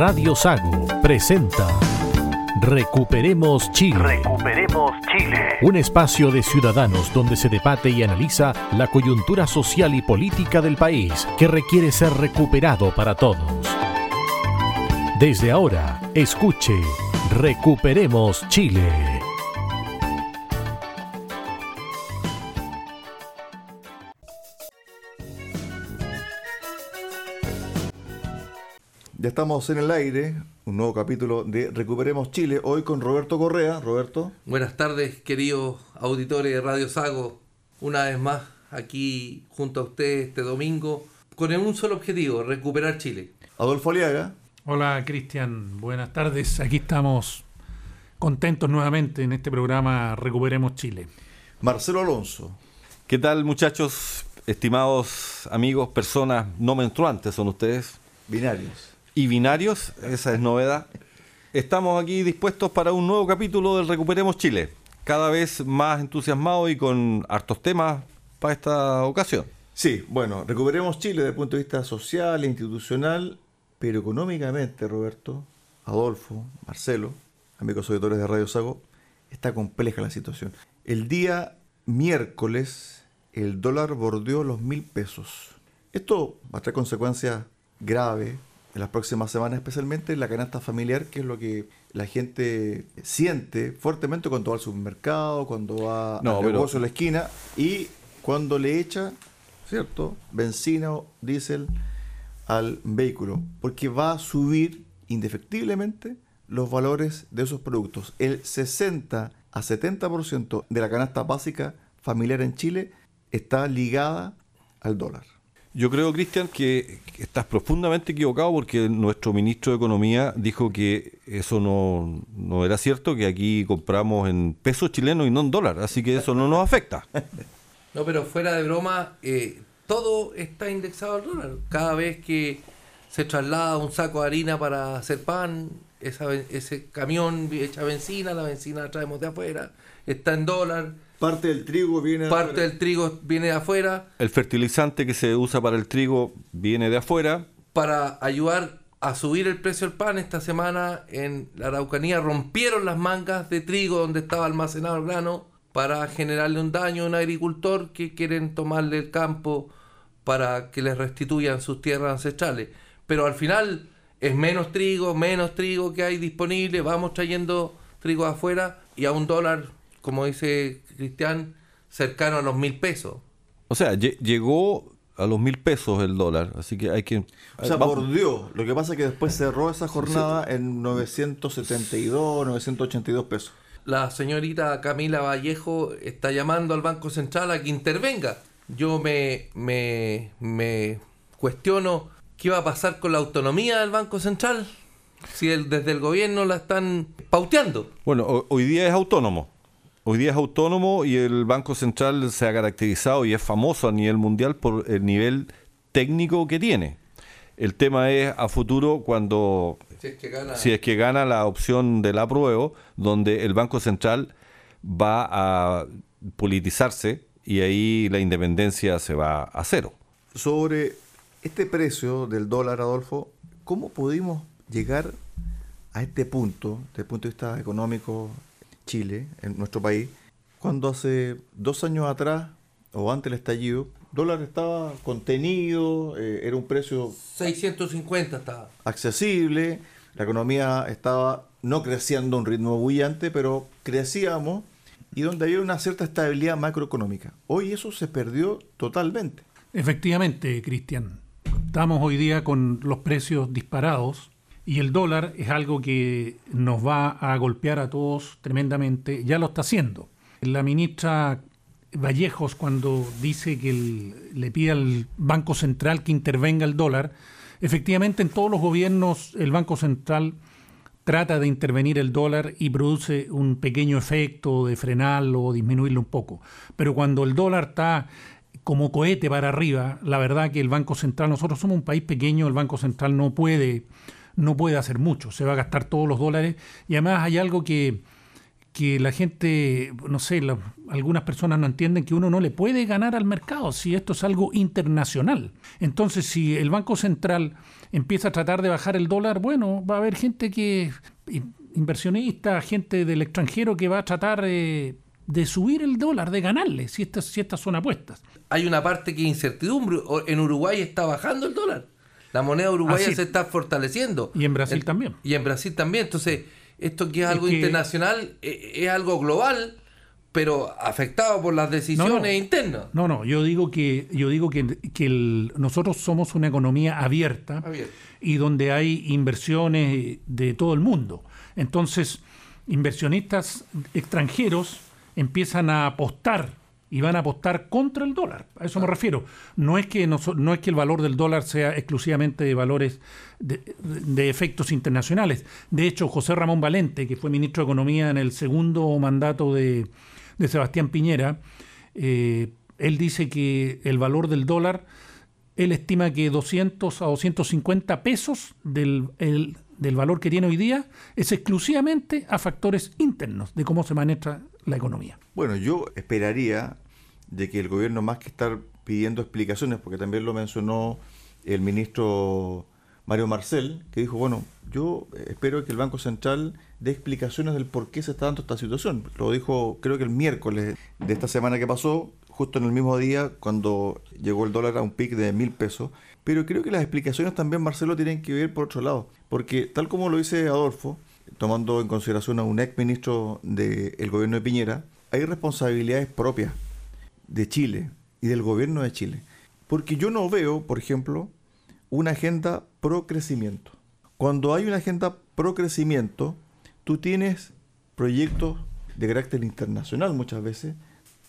Radio Sago presenta Recuperemos Chile. Recuperemos Chile. Un espacio de ciudadanos donde se debate y analiza la coyuntura social y política del país que requiere ser recuperado para todos. Desde ahora, escuche Recuperemos Chile. Estamos en el aire, un nuevo capítulo de Recuperemos Chile, hoy con Roberto Correa. Roberto. Buenas tardes, queridos auditores de Radio Sago. Una vez más aquí junto a ustedes este domingo con un solo objetivo, recuperar Chile. Adolfo Aliaga. Hola Cristian, buenas tardes. Aquí estamos contentos nuevamente en este programa Recuperemos Chile. Marcelo Alonso. ¿Qué tal muchachos, estimados amigos, personas no menstruantes son ustedes? Binarios y binarios, esa es novedad. Estamos aquí dispuestos para un nuevo capítulo del Recuperemos Chile, cada vez más entusiasmados y con hartos temas para esta ocasión. Sí, bueno, recuperemos Chile desde el punto de vista social institucional, pero económicamente, Roberto, Adolfo, Marcelo, amigos auditores de Radio Sago, está compleja la situación. El día miércoles, el dólar bordeó los mil pesos. Esto va a traer consecuencias graves en las próximas semanas, especialmente en la canasta familiar, que es lo que la gente siente fuertemente cuando va al supermercado, cuando va al negocio en la esquina y cuando le echa, ¿cierto?, benzina o diésel al vehículo, porque va a subir indefectiblemente los valores de esos productos. El 60 a 70% de la canasta básica familiar en Chile está ligada al dólar. Yo creo, Cristian, que estás profundamente equivocado porque nuestro ministro de Economía dijo que eso no, no era cierto, que aquí compramos en pesos chilenos y no en dólar, así que eso no nos afecta. No, pero fuera de broma, eh, todo está indexado al dólar. Cada vez que se traslada un saco de harina para hacer pan, esa, ese camión echa benzina, la benzina la traemos de afuera, está en dólar Parte del trigo viene de Parte del trigo viene de afuera. El fertilizante que se usa para el trigo viene de afuera. Para ayudar a subir el precio del pan, esta semana en la Araucanía rompieron las mangas de trigo donde estaba almacenado el grano para generarle un daño a un agricultor que quieren tomarle el campo para que les restituyan sus tierras ancestrales. Pero al final es menos trigo, menos trigo que hay disponible, vamos trayendo trigo afuera y a un dólar como dice Cristian, cercano a los mil pesos. O sea, llegó a los mil pesos el dólar, así que hay que... O sea, bordeó. Lo que pasa es que después cerró esa jornada en 972, 982 pesos. La señorita Camila Vallejo está llamando al Banco Central a que intervenga. Yo me, me, me cuestiono qué va a pasar con la autonomía del Banco Central si desde el gobierno la están pauteando. Bueno, hoy día es autónomo. Hoy día es autónomo y el Banco Central se ha caracterizado y es famoso a nivel mundial por el nivel técnico que tiene. El tema es a futuro cuando, si es que gana, la opción del apruebo, donde el Banco Central va a politizarse y ahí la independencia se va a cero. Sobre este precio del dólar, Adolfo, ¿cómo pudimos llegar a este punto, desde el punto de vista económico, Chile, en nuestro país, cuando hace dos años atrás, o antes del estallido, dólar estaba contenido, eh, era un precio... 650 estaba. Accesible, la economía estaba no creciendo a un ritmo bullante, pero crecíamos y donde había una cierta estabilidad macroeconómica. Hoy eso se perdió totalmente. Efectivamente, Cristian. Estamos hoy día con los precios disparados y el dólar es algo que nos va a golpear a todos tremendamente, ya lo está haciendo. La ministra Vallejos cuando dice que le pide al Banco Central que intervenga el dólar, efectivamente en todos los gobiernos el Banco Central trata de intervenir el dólar y produce un pequeño efecto de frenarlo o disminuirlo un poco. Pero cuando el dólar está como cohete para arriba, la verdad que el Banco Central, nosotros somos un país pequeño, el Banco Central no puede no puede hacer mucho, se va a gastar todos los dólares y además hay algo que, que la gente, no sé, algunas personas no entienden que uno no le puede ganar al mercado si esto es algo internacional. Entonces, si el Banco Central empieza a tratar de bajar el dólar, bueno, va a haber gente que, in- inversionistas, gente del extranjero que va a tratar eh, de subir el dólar, de ganarle, si estas, si estas son apuestas. Hay una parte que es incertidumbre. En Uruguay está bajando el dólar. La moneda uruguaya se está fortaleciendo. Y en Brasil En- también. Y en Brasil también. Entonces, esto que es Es algo que- internacional eh, es algo global, pero afectado por las decisiones No, no. internas. No, no, yo digo que, yo digo que, que el- nosotros somos una economía abierta Abierta. y donde hay inversiones de todo el mundo. Entonces, inversionistas extranjeros empiezan a apostar y van a apostar contra el dólar. A eso me refiero. No es que no es que el valor del dólar sea exclusivamente de valores de, de efectos internacionales. De hecho, José Ramón Valente, que fue ministro de Economía en el segundo mandato de, de Sebastián Piñera, eh, él dice que el valor del dólar, él estima que 200 a 250 pesos del, el- del valor que tiene hoy día es exclusivamente a factores internos de cómo se maneja la economía. Bueno, yo esperaría de que el gobierno, más que estar pidiendo explicaciones, porque también lo mencionó el ministro Mario Marcel, que dijo, bueno, yo espero que el Banco Central dé explicaciones del por qué se está dando esta situación. Lo dijo creo que el miércoles de esta semana que pasó, justo en el mismo día cuando llegó el dólar a un pic de mil pesos. Pero creo que las explicaciones también, Marcelo, tienen que ver por otro lado. Porque tal como lo dice Adolfo, tomando en consideración a un ex ministro del gobierno de Piñera, hay responsabilidades propias de Chile y del gobierno de Chile. Porque yo no veo, por ejemplo, una agenda pro crecimiento. Cuando hay una agenda pro crecimiento, tú tienes proyectos de carácter internacional muchas veces,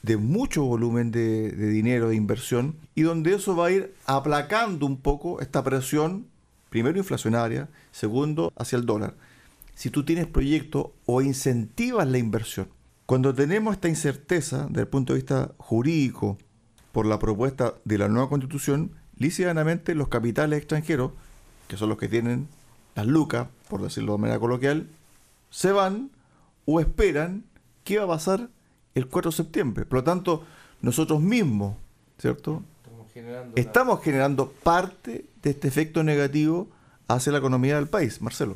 de mucho volumen de, de dinero, de inversión, y donde eso va a ir aplacando un poco esta presión, primero inflacionaria, segundo hacia el dólar. Si tú tienes proyectos o incentivas la inversión. Cuando tenemos esta incerteza desde el punto de vista jurídico por la propuesta de la nueva constitución, lícitamente los capitales extranjeros, que son los que tienen las lucas, por decirlo de manera coloquial, se van o esperan qué va a pasar el 4 de septiembre. Por lo tanto, nosotros mismos, ¿cierto? Estamos generando parte de este efecto negativo hacia la economía del país, Marcelo.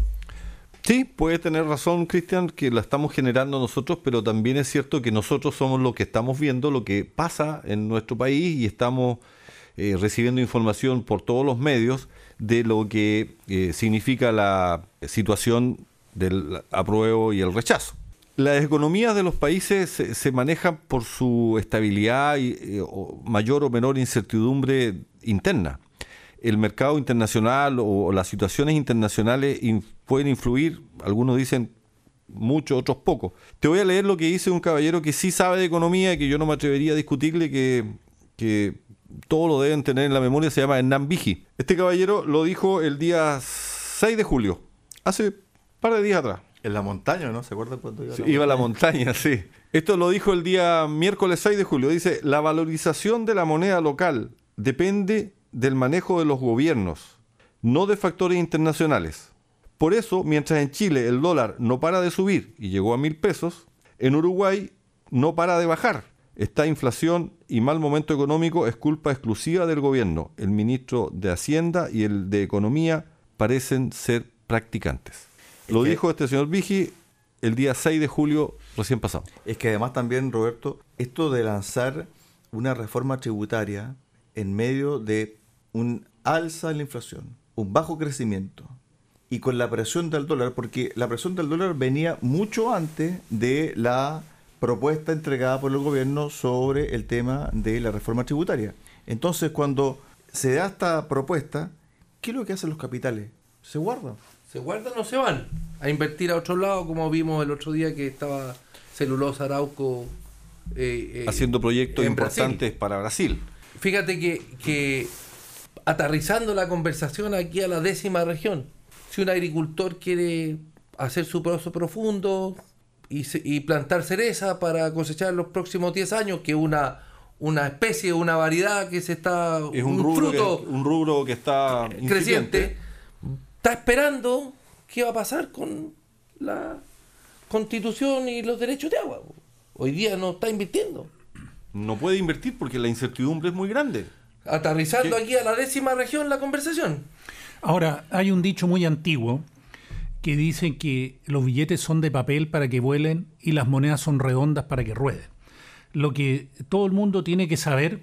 Sí, puede tener razón, Cristian, que la estamos generando nosotros, pero también es cierto que nosotros somos los que estamos viendo lo que pasa en nuestro país y estamos eh, recibiendo información por todos los medios de lo que eh, significa la situación del apruebo y el rechazo. Las economías de los países se, se manejan por su estabilidad y eh, mayor o menor incertidumbre interna el mercado internacional o, las situaciones internacionales in- pueden influir, algunos dicen mucho, otros poco. Te voy a leer lo que dice un caballero que sí sabe de economía y que yo no me atrevería a discutirle, que, que todo lo deben tener en la memoria, se llama Hernán Vigi. Este caballero lo dijo el día 6 de julio, hace un par de días atrás. En la montaña, ¿no? ¿Se acuerdan cuando iba, Sí, iba a la montaña, sí. Esto lo dijo el día miércoles 6 de julio. Dice, la valorización de la moneda local depende del manejo de los gobiernos, no de factores internacionales. Por eso, mientras en Chile el dólar no para de subir y llegó a mil pesos, en Uruguay no para de bajar. Esta inflación y mal momento económico es culpa exclusiva del gobierno. El ministro de Hacienda y el de Economía parecen ser practicantes. Lo dijo este señor Vigi el día 6 de julio recién pasado. Es que además también, Roberto, esto de lanzar una reforma tributaria en medio de un alza en la inflación, un bajo crecimiento y con la presión del dólar, porque la presión del dólar venía mucho antes de la propuesta entregada por el gobierno sobre el tema de la reforma tributaria. Entonces, cuando se da esta propuesta, ¿qué es lo que hacen los capitales? Se guardan. ¿Se guardan o se van? A invertir a otro lado, como vimos el otro día que estaba Celulosa Arauco eh, eh, haciendo proyectos en Brasil. importantes para Brasil. Fíjate que, que aterrizando la conversación aquí a la décima región, si un agricultor quiere hacer su pozo profundo y, se- y plantar cereza para cosechar los próximos 10 años, que es una, una especie, una variedad que se está, Es un, rubro, fruto que, un rubro que está incipiente. creciente, está esperando qué va a pasar con la constitución y los derechos de agua. Hoy día no está invirtiendo. No puede invertir porque la incertidumbre es muy grande. Aterrizando ¿Qué? aquí a la décima región la conversación. Ahora, hay un dicho muy antiguo que dice que los billetes son de papel para que vuelen y las monedas son redondas para que rueden. Lo que todo el mundo tiene que saber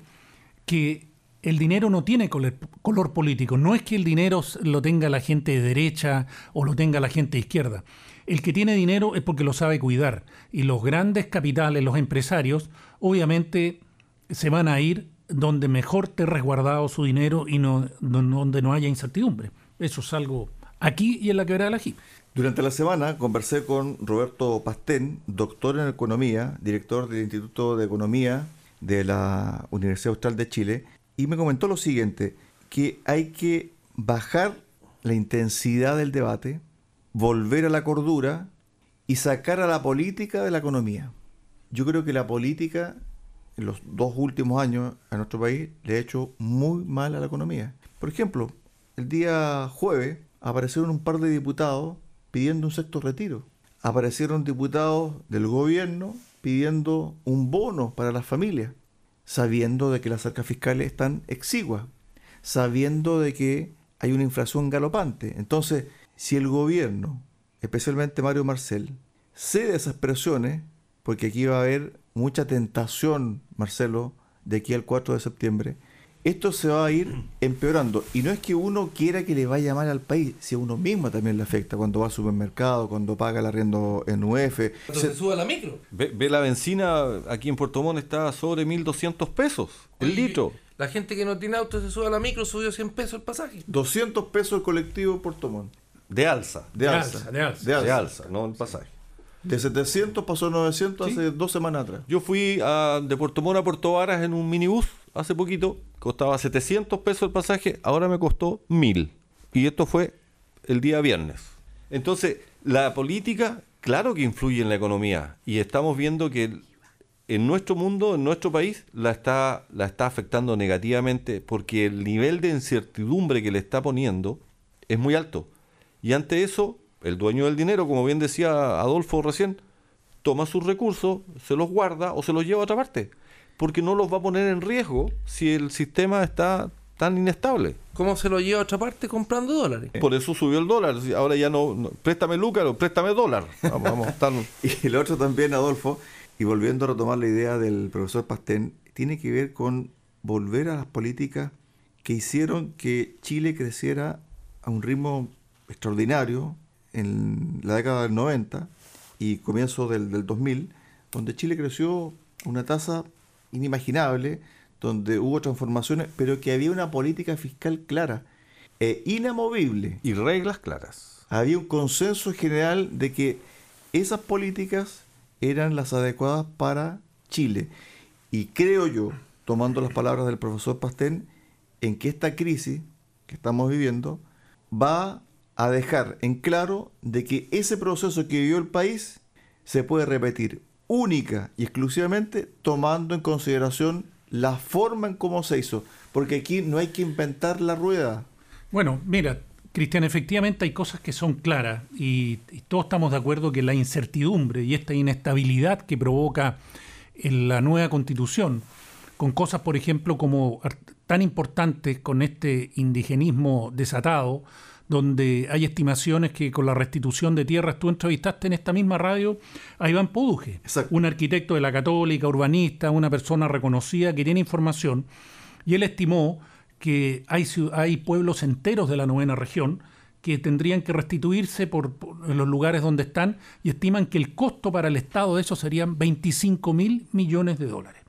que el dinero no tiene color, color político. No es que el dinero lo tenga la gente de derecha o lo tenga la gente de izquierda. El que tiene dinero es porque lo sabe cuidar. Y los grandes capitales, los empresarios, obviamente se van a ir donde mejor esté resguardado su dinero y no, don- donde no haya incertidumbre. Eso es algo aquí y en la quebrada de la Jip. Durante la semana conversé con Roberto Pastén, doctor en economía, director del Instituto de Economía de la Universidad Austral de Chile, y me comentó lo siguiente, que hay que bajar la intensidad del debate, volver a la cordura y sacar a la política de la economía. Yo creo que la política en los dos últimos años a nuestro país le ha hecho muy mal a la economía. Por ejemplo, el día jueves aparecieron un par de diputados pidiendo un sexto retiro. Aparecieron diputados del gobierno pidiendo un bono para las familias, sabiendo de que las arcas fiscales están exiguas, sabiendo de que hay una inflación galopante. Entonces, si el gobierno, especialmente Mario Marcel, cede a esas presiones, porque aquí va a haber mucha tentación, Marcelo, de aquí al 4 de septiembre, esto se va a ir empeorando. Y no es que uno quiera que le vaya mal al país, si a uno mismo también le afecta cuando va al supermercado, cuando paga el arriendo en UF. Cuando Se- se sube a la micro. Ve, ve la benzina aquí en Puerto Montt está sobre 1.200 pesos el Oye, litro. La gente que no tiene auto se sube a la micro, subió 100 pesos el pasaje. 200 pesos el colectivo Puerto Montt. De alza. De De alza. alza, de alza. De alza. De alza, no el pasaje. De 700 pasó a 900 Sí. hace dos semanas atrás. Yo fui a- de Puerto Montt a Puerto Varas en un minibús hace poquito. Costaba 700 pesos el pasaje, ahora me costó 1000. Y esto fue el día viernes. Entonces, la política, claro que influye en la economía. Y estamos viendo que en nuestro mundo, en nuestro país, la está, la está afectando negativamente porque el nivel de incertidumbre que le está poniendo es muy alto. Y ante eso, el dueño del dinero, como bien decía Adolfo recién, toma sus recursos, se los guarda o se los lleva a otra parte. Porque no los va a poner en riesgo si el sistema está tan inestable. ¿Cómo se lo lleva a otra parte comprando dólares? Por eso subió el dólar. Ahora ya no, no- préstame lucas o préstame dólar. Vamos, vamos a estar... Y el otro también, Adolfo, y volviendo a retomar la idea del profesor Pastén, tiene que ver con volver a las políticas que hicieron que Chile creciera a un ritmo extraordinario en la década del 90 y comienzo del, del 2000, donde Chile creció una tasa inimaginable, donde hubo transformaciones, pero que había una política fiscal clara e inamovible Y reglas claras. había un consenso general de que esas políticas eran las adecuadas para Chile. Y creo yo, tomando las palabras del profesor Pastén, en que esta crisis que estamos viviendo va a dejar en claro de que ese proceso que vivió el país se puede repetir única y exclusivamente tomando en consideración la forma en cómo se hizo, porque aquí no hay que inventar la rueda. Bueno, mira, Cristian, efectivamente hay cosas que son claras y, todos estamos de acuerdo que la incertidumbre y esta inestabilidad que provoca en la nueva constitución, con cosas, por ejemplo, como tan importantes con este indigenismo desatado, donde hay estimaciones que con la restitución de tierras, tú entrevistaste en esta misma radio a Iván Poduje, Exacto. un arquitecto de la católica, urbanista, una persona reconocida que tiene información, y él estimó que hay, hay pueblos enteros de la novena región que tendrían que restituirse por, los lugares donde están y estiman que el costo para el Estado de eso serían 25 mil millones de dólares.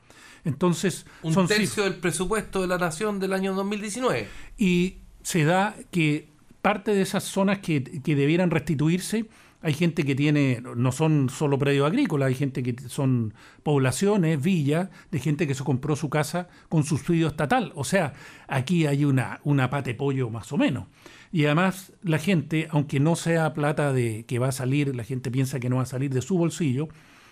Entonces, Un son tercio cifras. del presupuesto de la nación del año 2019. Y se da que parte de esas zonas que, que debieran restituirse, hay gente que tiene, no son solo predios agrícolas, hay gente que son poblaciones, villas, de gente que se compró su casa con subsidio estatal. O sea, aquí hay una, una pate pollo más o menos. Y además la gente, aunque no sea plata de que va a salir, la gente piensa que no va a salir de su bolsillo,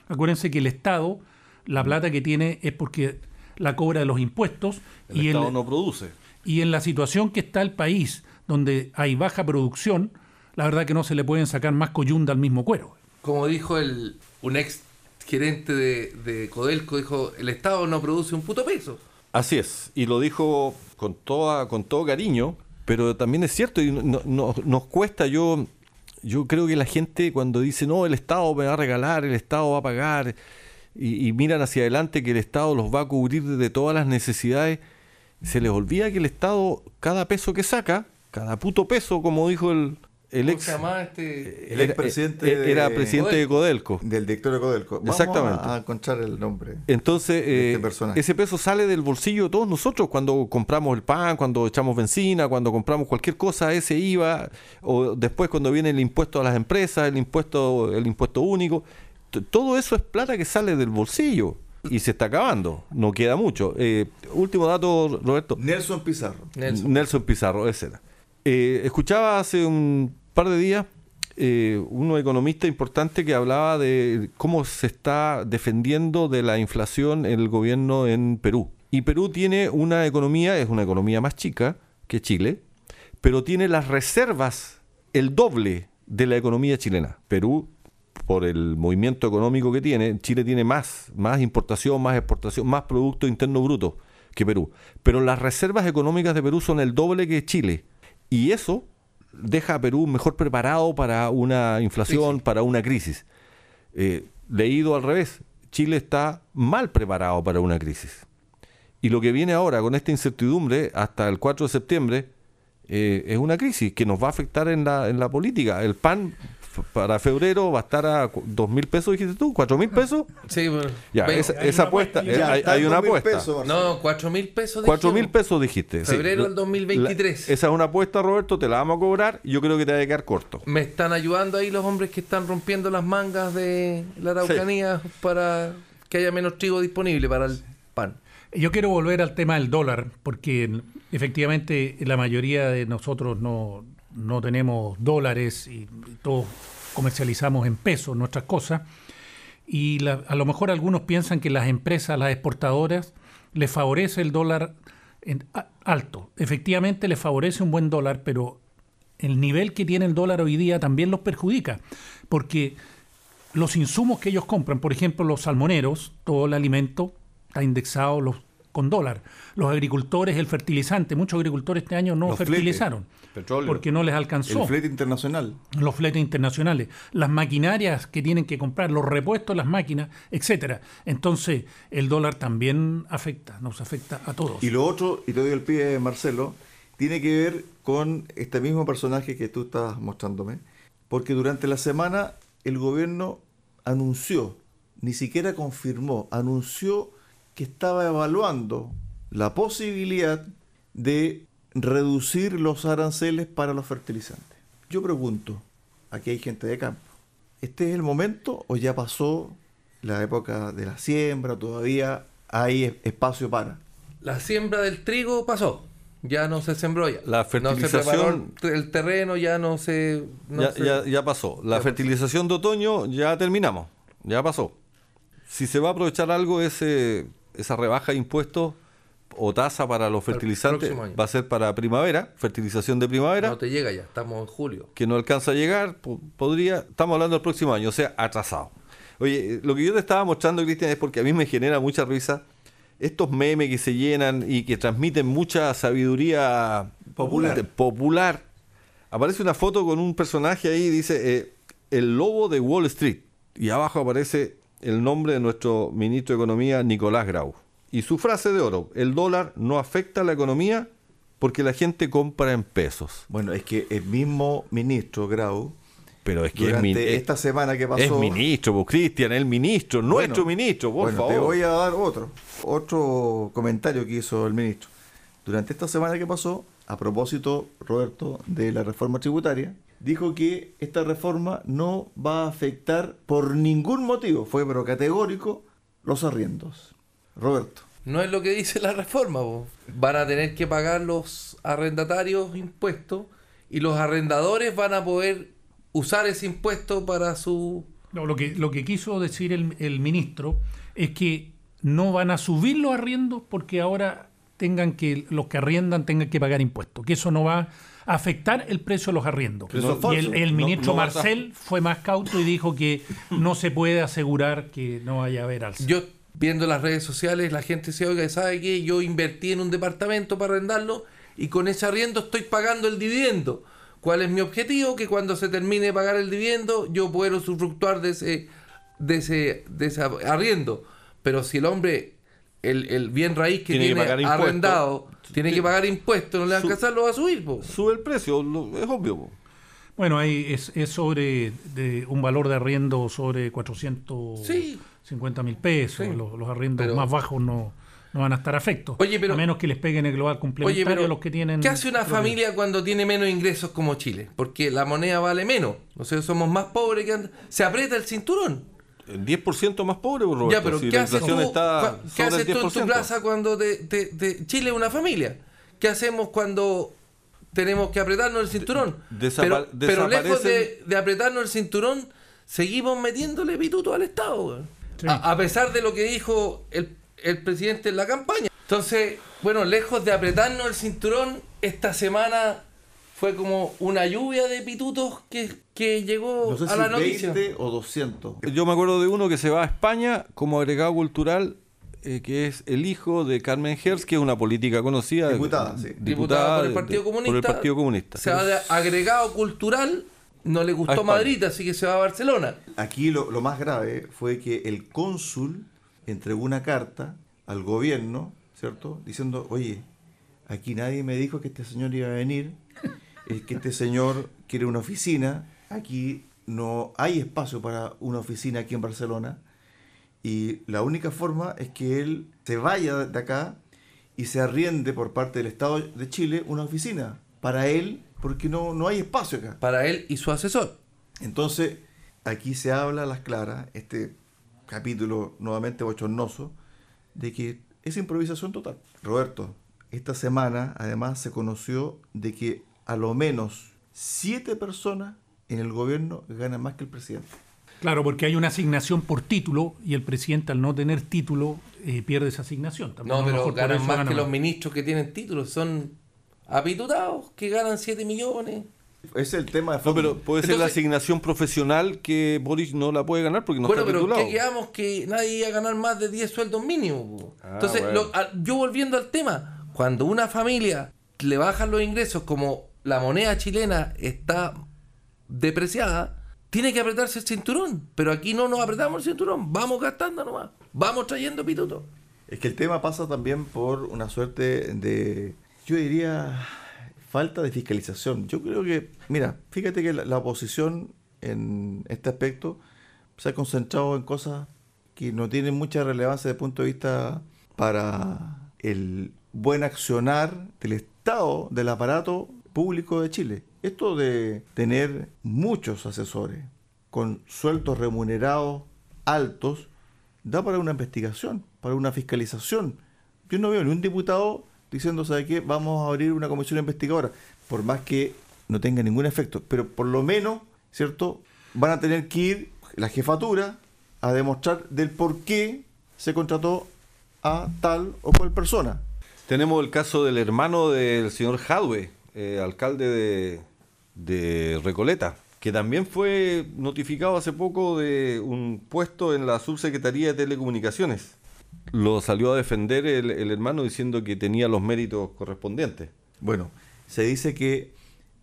acuérdense que el Estado, la plata que tiene es porque la cobra de los impuestos El y Estado el, no produce. y en la situación que está el país, donde hay baja producción, la verdad que no se le pueden sacar más coyunda al mismo cuero. como dijo el, un ex gerente de, de Codelco, dijo, el Estado no produce un puto peso. Así es, y lo dijo con, toda, con todo cariño, pero también es cierto, y no- no- nos cuesta, yo, yo creo que la gente cuando dice, no, el Estado me va a regalar, el Estado va a pagar, y, y miran hacia adelante que el Estado los va a cubrir de todas las necesidades, se les olvida que el Estado, cada peso que saca, cada puto peso, como dijo el, el ¿Cómo ex... se llamaba este? El expresidente era, era de- presidente de Codelco. Del directorio de Codelco. Vamos Exactamente. a, a encontrar el nombre. Entonces, de este eh, personaje. ese peso sale del bolsillo de todos nosotros cuando compramos el pan, cuando echamos benzina, cuando compramos cualquier cosa, ese IVA, o después cuando viene el impuesto a las empresas, el impuesto, el impuesto único. Todo eso es plata que sale del bolsillo y se está acabando. No queda mucho. Eh, último dato, Roberto. Nelson Pizarro. Nelson. Nelson Pizarro, ese era. Eh, escuchaba hace un par de días eh, un economista importante que hablaba de cómo se está defendiendo de la inflación el gobierno en Perú. Y Perú tiene una economía, es una economía más chica que Chile, pero tiene las reservas el doble de la economía chilena. Perú, por el movimiento económico que tiene, Chile tiene más, más importación, más exportación, más Producto Interno Bruto que Perú. Pero las reservas económicas de Perú son el doble que Chile. Y eso deja a Perú mejor preparado para una inflación, para una crisis. Eh, leído al revés, Chile está mal preparado para una crisis. Y lo que viene ahora con esta incertidumbre hasta el 4 de septiembre eh, es una crisis que nos va a afectar en la, en la política. El pan para febrero va a estar a dos mil pesos, dijiste tú, cuatro mil pesos. Sí, bueno, Ya, ve- esa, hay esa una apuesta, eh, Ya hay, una 2.000 apuesta. pesos. No, cuatro mil pesos. Cuatro mil pesos dijiste. sí. Febrero La- del 2023. la- esa es una apuesta, Roberto, te la vamos a cobrar. Yo creo que te va a quedar corto. Me están ayudando ahí los hombres que están rompiendo las mangas de la Araucanía para que haya menos trigo disponible para el pan. Yo quiero volver al tema del dólar, porque efectivamente la mayoría de nosotros no, no tenemos dólares y todos comercializamos en pesos nuestras cosas. Y a lo mejor algunos piensan que las empresas, las exportadoras, les favorece el dólar en- alto. Efectivamente les favorece un buen dólar, pero el nivel que tiene el dólar hoy día también los perjudica, porque los insumos que ellos compran, por ejemplo, los salmoneros, todo el alimento está indexado los, con dólar. Los agricultores, el fertilizante, muchos agricultores este año no Los fertilizaron petróleo. porque no les alcanzó El flete internacional. los fletes internacionales, las maquinarias que tienen que comprar, los repuestos las máquinas, etcétera. Entonces, el dólar también afecta, nos afecta a todos. Y lo otro, y te doy el pie, Marcelo, tiene que ver con este mismo personaje que tú estás mostrándome, porque durante la semana el gobierno anunció, ni siquiera confirmó, anunció que estaba evaluando la posibilidad de reducir los aranceles para los fertilizantes. Yo pregunto, aquí hay gente de campo, ¿este es el momento o ya pasó la época de la siembra? ¿Todavía hay es- espacio para? La siembra del trigo pasó. Ya no se sembró ya. La No se fertilización- el, terreno, ya no se... no ya, se- ya- ya pasó. La ya fertilización de otoño ya terminamos. Ya pasó. Si se va a aprovechar algo, ese, esa rebaja de impuestos o tasa para los fertilizantes va a ser para primavera, fertilización de primavera, No te llega ya, estamos en julio. que no alcanza a llegar, po- podría, estamos hablando del próximo año, o sea, atrasado. Oye, eh, lo que yo te estaba mostrando, Cristian, es porque a mí me genera mucha risa estos memes que se llenan y que transmiten mucha sabiduría Popular. popular. Aparece una foto con un personaje ahí, dice eh, el lobo de Wall Street. Y abajo aparece el nombre de nuestro ministro de Economía, Nicolás Grau. Y su frase de oro, el dólar no afecta a la economía porque la gente compra en pesos. Bueno, es que el mismo ministro Grau, Pero es que durante es- esta semana que pasó... es ministro, pues, Cristian, el ministro, nuestro ministro, por bueno, favor. te voy a dar otro, otro comentario que hizo el ministro. Durante esta semana que pasó, a propósito, Roberto, de la reforma tributaria, dijo que esta reforma no va a afectar por ningún motivo, fue pero categórico, los arriendos. Roberto. No es lo que dice la reforma. po. Van a tener que pagar los arrendatarios impuestos y los arrendadores van a poder usar ese impuesto para su... No, lo, que, lo que quiso decir el, el ministro es que no van a subir los arriendos porque ahora tengan que, los que arriendan tengan que pagar impuestos, que eso no va a afectar el precio de los arriendos. Y el, ministro no va a- Marcel fue más cauto y dijo que no se puede asegurar que no vaya a haber alza. Yo viendo las redes sociales, la gente se oiga, ¿sabe qué? Yo invertí en un departamento para arrendarlo y con ese arriendo estoy pagando el dividendo. ¿Cuál es mi objetivo? Que cuando se termine de pagar el dividendo, yo pueda usufructuar de ese, de ese, de ese arriendo. Pero si el hombre, el, el bien raíz que Tiene que tiene, pagar impuestos. arrendado, tiene que pagar impuestos, no le va a Su- alcanzar, lo va a subir. po. Sube el precio, lo- es obvio. po. Bueno, ahí es, es sobre de un valor de arriendo sobre 450 mil pesos. Sí. Los, los arriendos Pero- más bajos no, no van a estar afectos. Oye, pero- a menos que les peguen el global Oye, complementario pero a los que tienen. ¿qué hace una familia cuando tiene menos ingresos como Chile? Porque la moneda vale menos. Nosotros somos más pobres que antes. Se aprieta el cinturón. El 10% más pobre, pues, Roberto. ya, pero si ¿qué la haces tú, inflación está cua- ¿qué sobre haces el tú en tu 10%. plaza cuando te, te- te- Chile es una familia? ¿Qué hacemos cuando tenemos que apretarnos el cinturón? desapa- pero, pero lejos de, apretarnos el cinturón, seguimos metiéndole pituto al Estado. weón. Sí. A, a pesar de lo que dijo el, el presidente en la campaña. Entonces, bueno, lejos de apretarnos el cinturón, esta semana fue como una lluvia de pitutos que, que llegó No sé a si la noticia. 20 o 200. Yo me acuerdo de uno que se va a España como agregado cultural, eh, que es el hijo de Carmen Hertz, que es una política conocida. Diputada, sí. diputada por el de- Partido Comunista. Por el Partido Comunista. Se va de agregado cultural, no le gustó. Madrid, así que se va a Barcelona. Aquí lo, lo más grave fue que el cónsul entregó una carta al gobierno, ¿cierto? Diciendo, oye, aquí nadie me dijo que este señor iba a venir, es que este señor quiere una oficina, aquí no hay espacio para una oficina aquí en Barcelona, y la única forma es que él se vaya de acá y se arriende por parte del Estado de Chile una oficina para él, porque no, no hay espacio acá. Para él y su asesor. Entonces, aquí se habla a las claras, este capítulo nuevamente bochornoso, de que es improvisación total. Roberto, esta semana además se conoció de que a lo menos siete personas en el gobierno ganan más que el presidente. Claro, porque hay una asignación por título y el presidente al no tener título eh, pierde esa asignación. También No, pero ganan más gana que los ministros que tienen títulos. Son apitutados que ganan 7 millones. Ese es el tema de No, fondo. pero puede ser la asignación profesional que Boris no la puede ganar porque no bueno, está pero titulado. ¿qué quedamos? Que nadie iba a ganar más de 10 sueldos mínimos. Ah, Entonces, bueno. lo- a- yo volviendo al tema, cuando una familia le bajan los ingresos como la moneda chilena está depreciada, tiene que apretarse el cinturón. Pero aquí no nos apretamos el cinturón, vamos gastando nomás, vamos trayendo pituto. Es que el tema pasa también por una suerte de, yo diría, falta de fiscalización. Yo creo que, mira, fíjate que la, la oposición en este aspecto se ha concentrado en cosas que no tienen mucha relevancia desde el punto de vista para el buen accionar del Estado, del aparato público de Chile. Esto de tener muchos asesores con sueldos remunerados altos da para una investigación, para una fiscalización. Yo no veo ni un diputado diciendo, ¿sabe qué? Vamos a abrir una comisión investigadora, por más que no tenga ningún efecto, pero por lo menos, ¿cierto? Van a tener que ir la jefatura a demostrar del por qué se contrató a tal o cual persona. Tenemos el caso del hermano del señor Jadwe, eh, alcalde de, de Recoleta, que también fue notificado hace poco de un puesto en la subsecretaría de Telecomunicaciones. Lo salió a defender el, el hermano diciendo que tenía los méritos correspondientes. Bueno, se dice que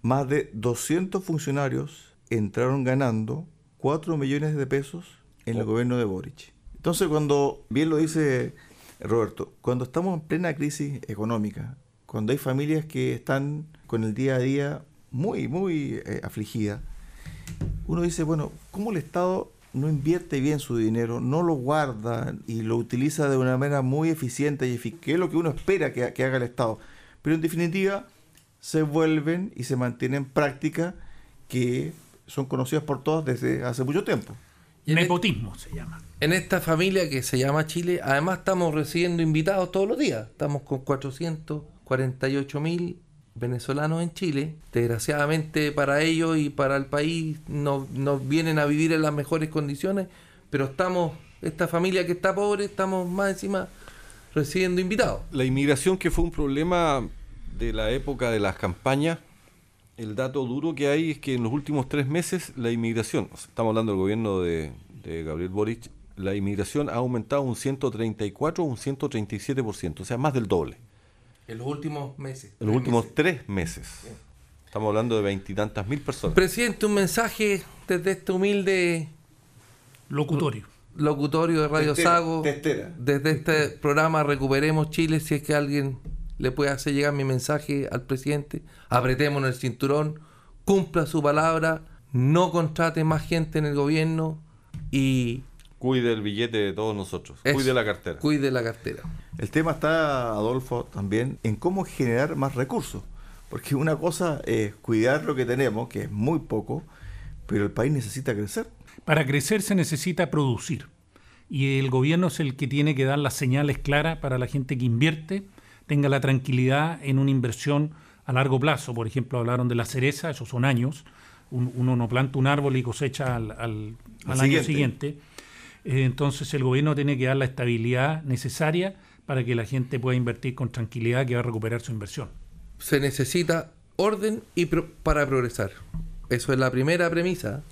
más de 200 funcionarios entraron ganando 4 millones de pesos en el gobierno de Boric. Entonces, cuando, bien lo dice Roberto, cuando estamos en plena crisis económica, cuando hay familias que están con el día a día muy, muy eh, afligidas, uno dice, bueno, ¿cómo el Estado no invierte bien su dinero, no lo guarda y lo utiliza de una manera muy eficiente y eficaz? Que es lo que uno espera que, que haga el Estado. Pero en definitiva, se vuelven y se mantienen prácticas que son conocidas por todos desde hace mucho tiempo. E- Nepotismo se llama. en esta familia que se llama Chile, además estamos recibiendo invitados todos los días. Estamos con 448 mil venezolanos en Chile. Desgraciadamente para ellos y para el país no, no vienen a vivir en las mejores condiciones, pero estamos, esta familia que está pobre, estamos más encima recibiendo invitados. La inmigración que fue un problema de la época de las campañas, el dato duro que hay es que en los últimos tres meses la inmigración, estamos hablando del gobierno de, de Gabriel Boric, la inmigración ha aumentado un 134 o un 137%, o sea, más del doble. En los últimos meses. En los últimos tres meses. Estamos hablando de veintitantas mil personas. Presidente, un mensaje desde este humilde Locutorio. locutorio de Radio Testera, Sago. testera. Desde este programa Recuperemos Chile, si es que alguien le puede hacer llegar mi mensaje al presidente, apretémonos el cinturón, cumpla su palabra, no contrate más gente en el gobierno y Cuide el billete de todos nosotros. eso, Cuide la cartera. Cuide la cartera. El tema está, Adolfo, también en cómo generar más recursos. Porque una cosa es cuidar lo que tenemos, que es muy poco, pero el país necesita crecer. Para crecer se necesita producir. Y el gobierno es el que tiene que dar las señales claras para la gente que invierte, tenga la tranquilidad en una inversión a largo plazo. Por ejemplo, hablaron de la cereza, esos son años. Un- uno no planta un árbol y cosecha al, al- Al al año siguiente. siguiente. Eh, entonces el gobierno tiene que dar la estabilidad necesaria para que la gente pueda invertir con tranquilidad que va a recuperar su inversión. Se necesita orden y pro- para progresar. Eso es la primera premisa.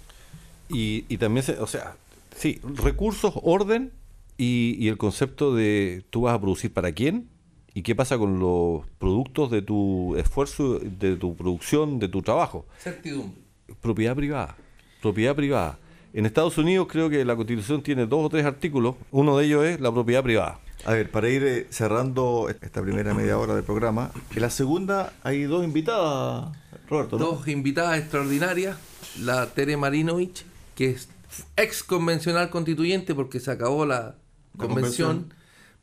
Y, y también, se, o sea, sí, recursos, orden y, y el concepto de tú vas a producir para quién y qué pasa con los productos de tu esfuerzo, de tu producción, de tu trabajo. Certidumbre. Propiedad privada. Propiedad privada. En Estados Unidos creo que la Constitución tiene dos o tres artículos. Uno de ellos es la propiedad privada. A ver, para ir eh, cerrando esta primera media hora del programa, en la segunda hay dos invitadas, Roberto. ¿no? Dos invitadas extraordinarias, la Tere Marinovich, que es ex convencional constituyente porque se acabó la La convención.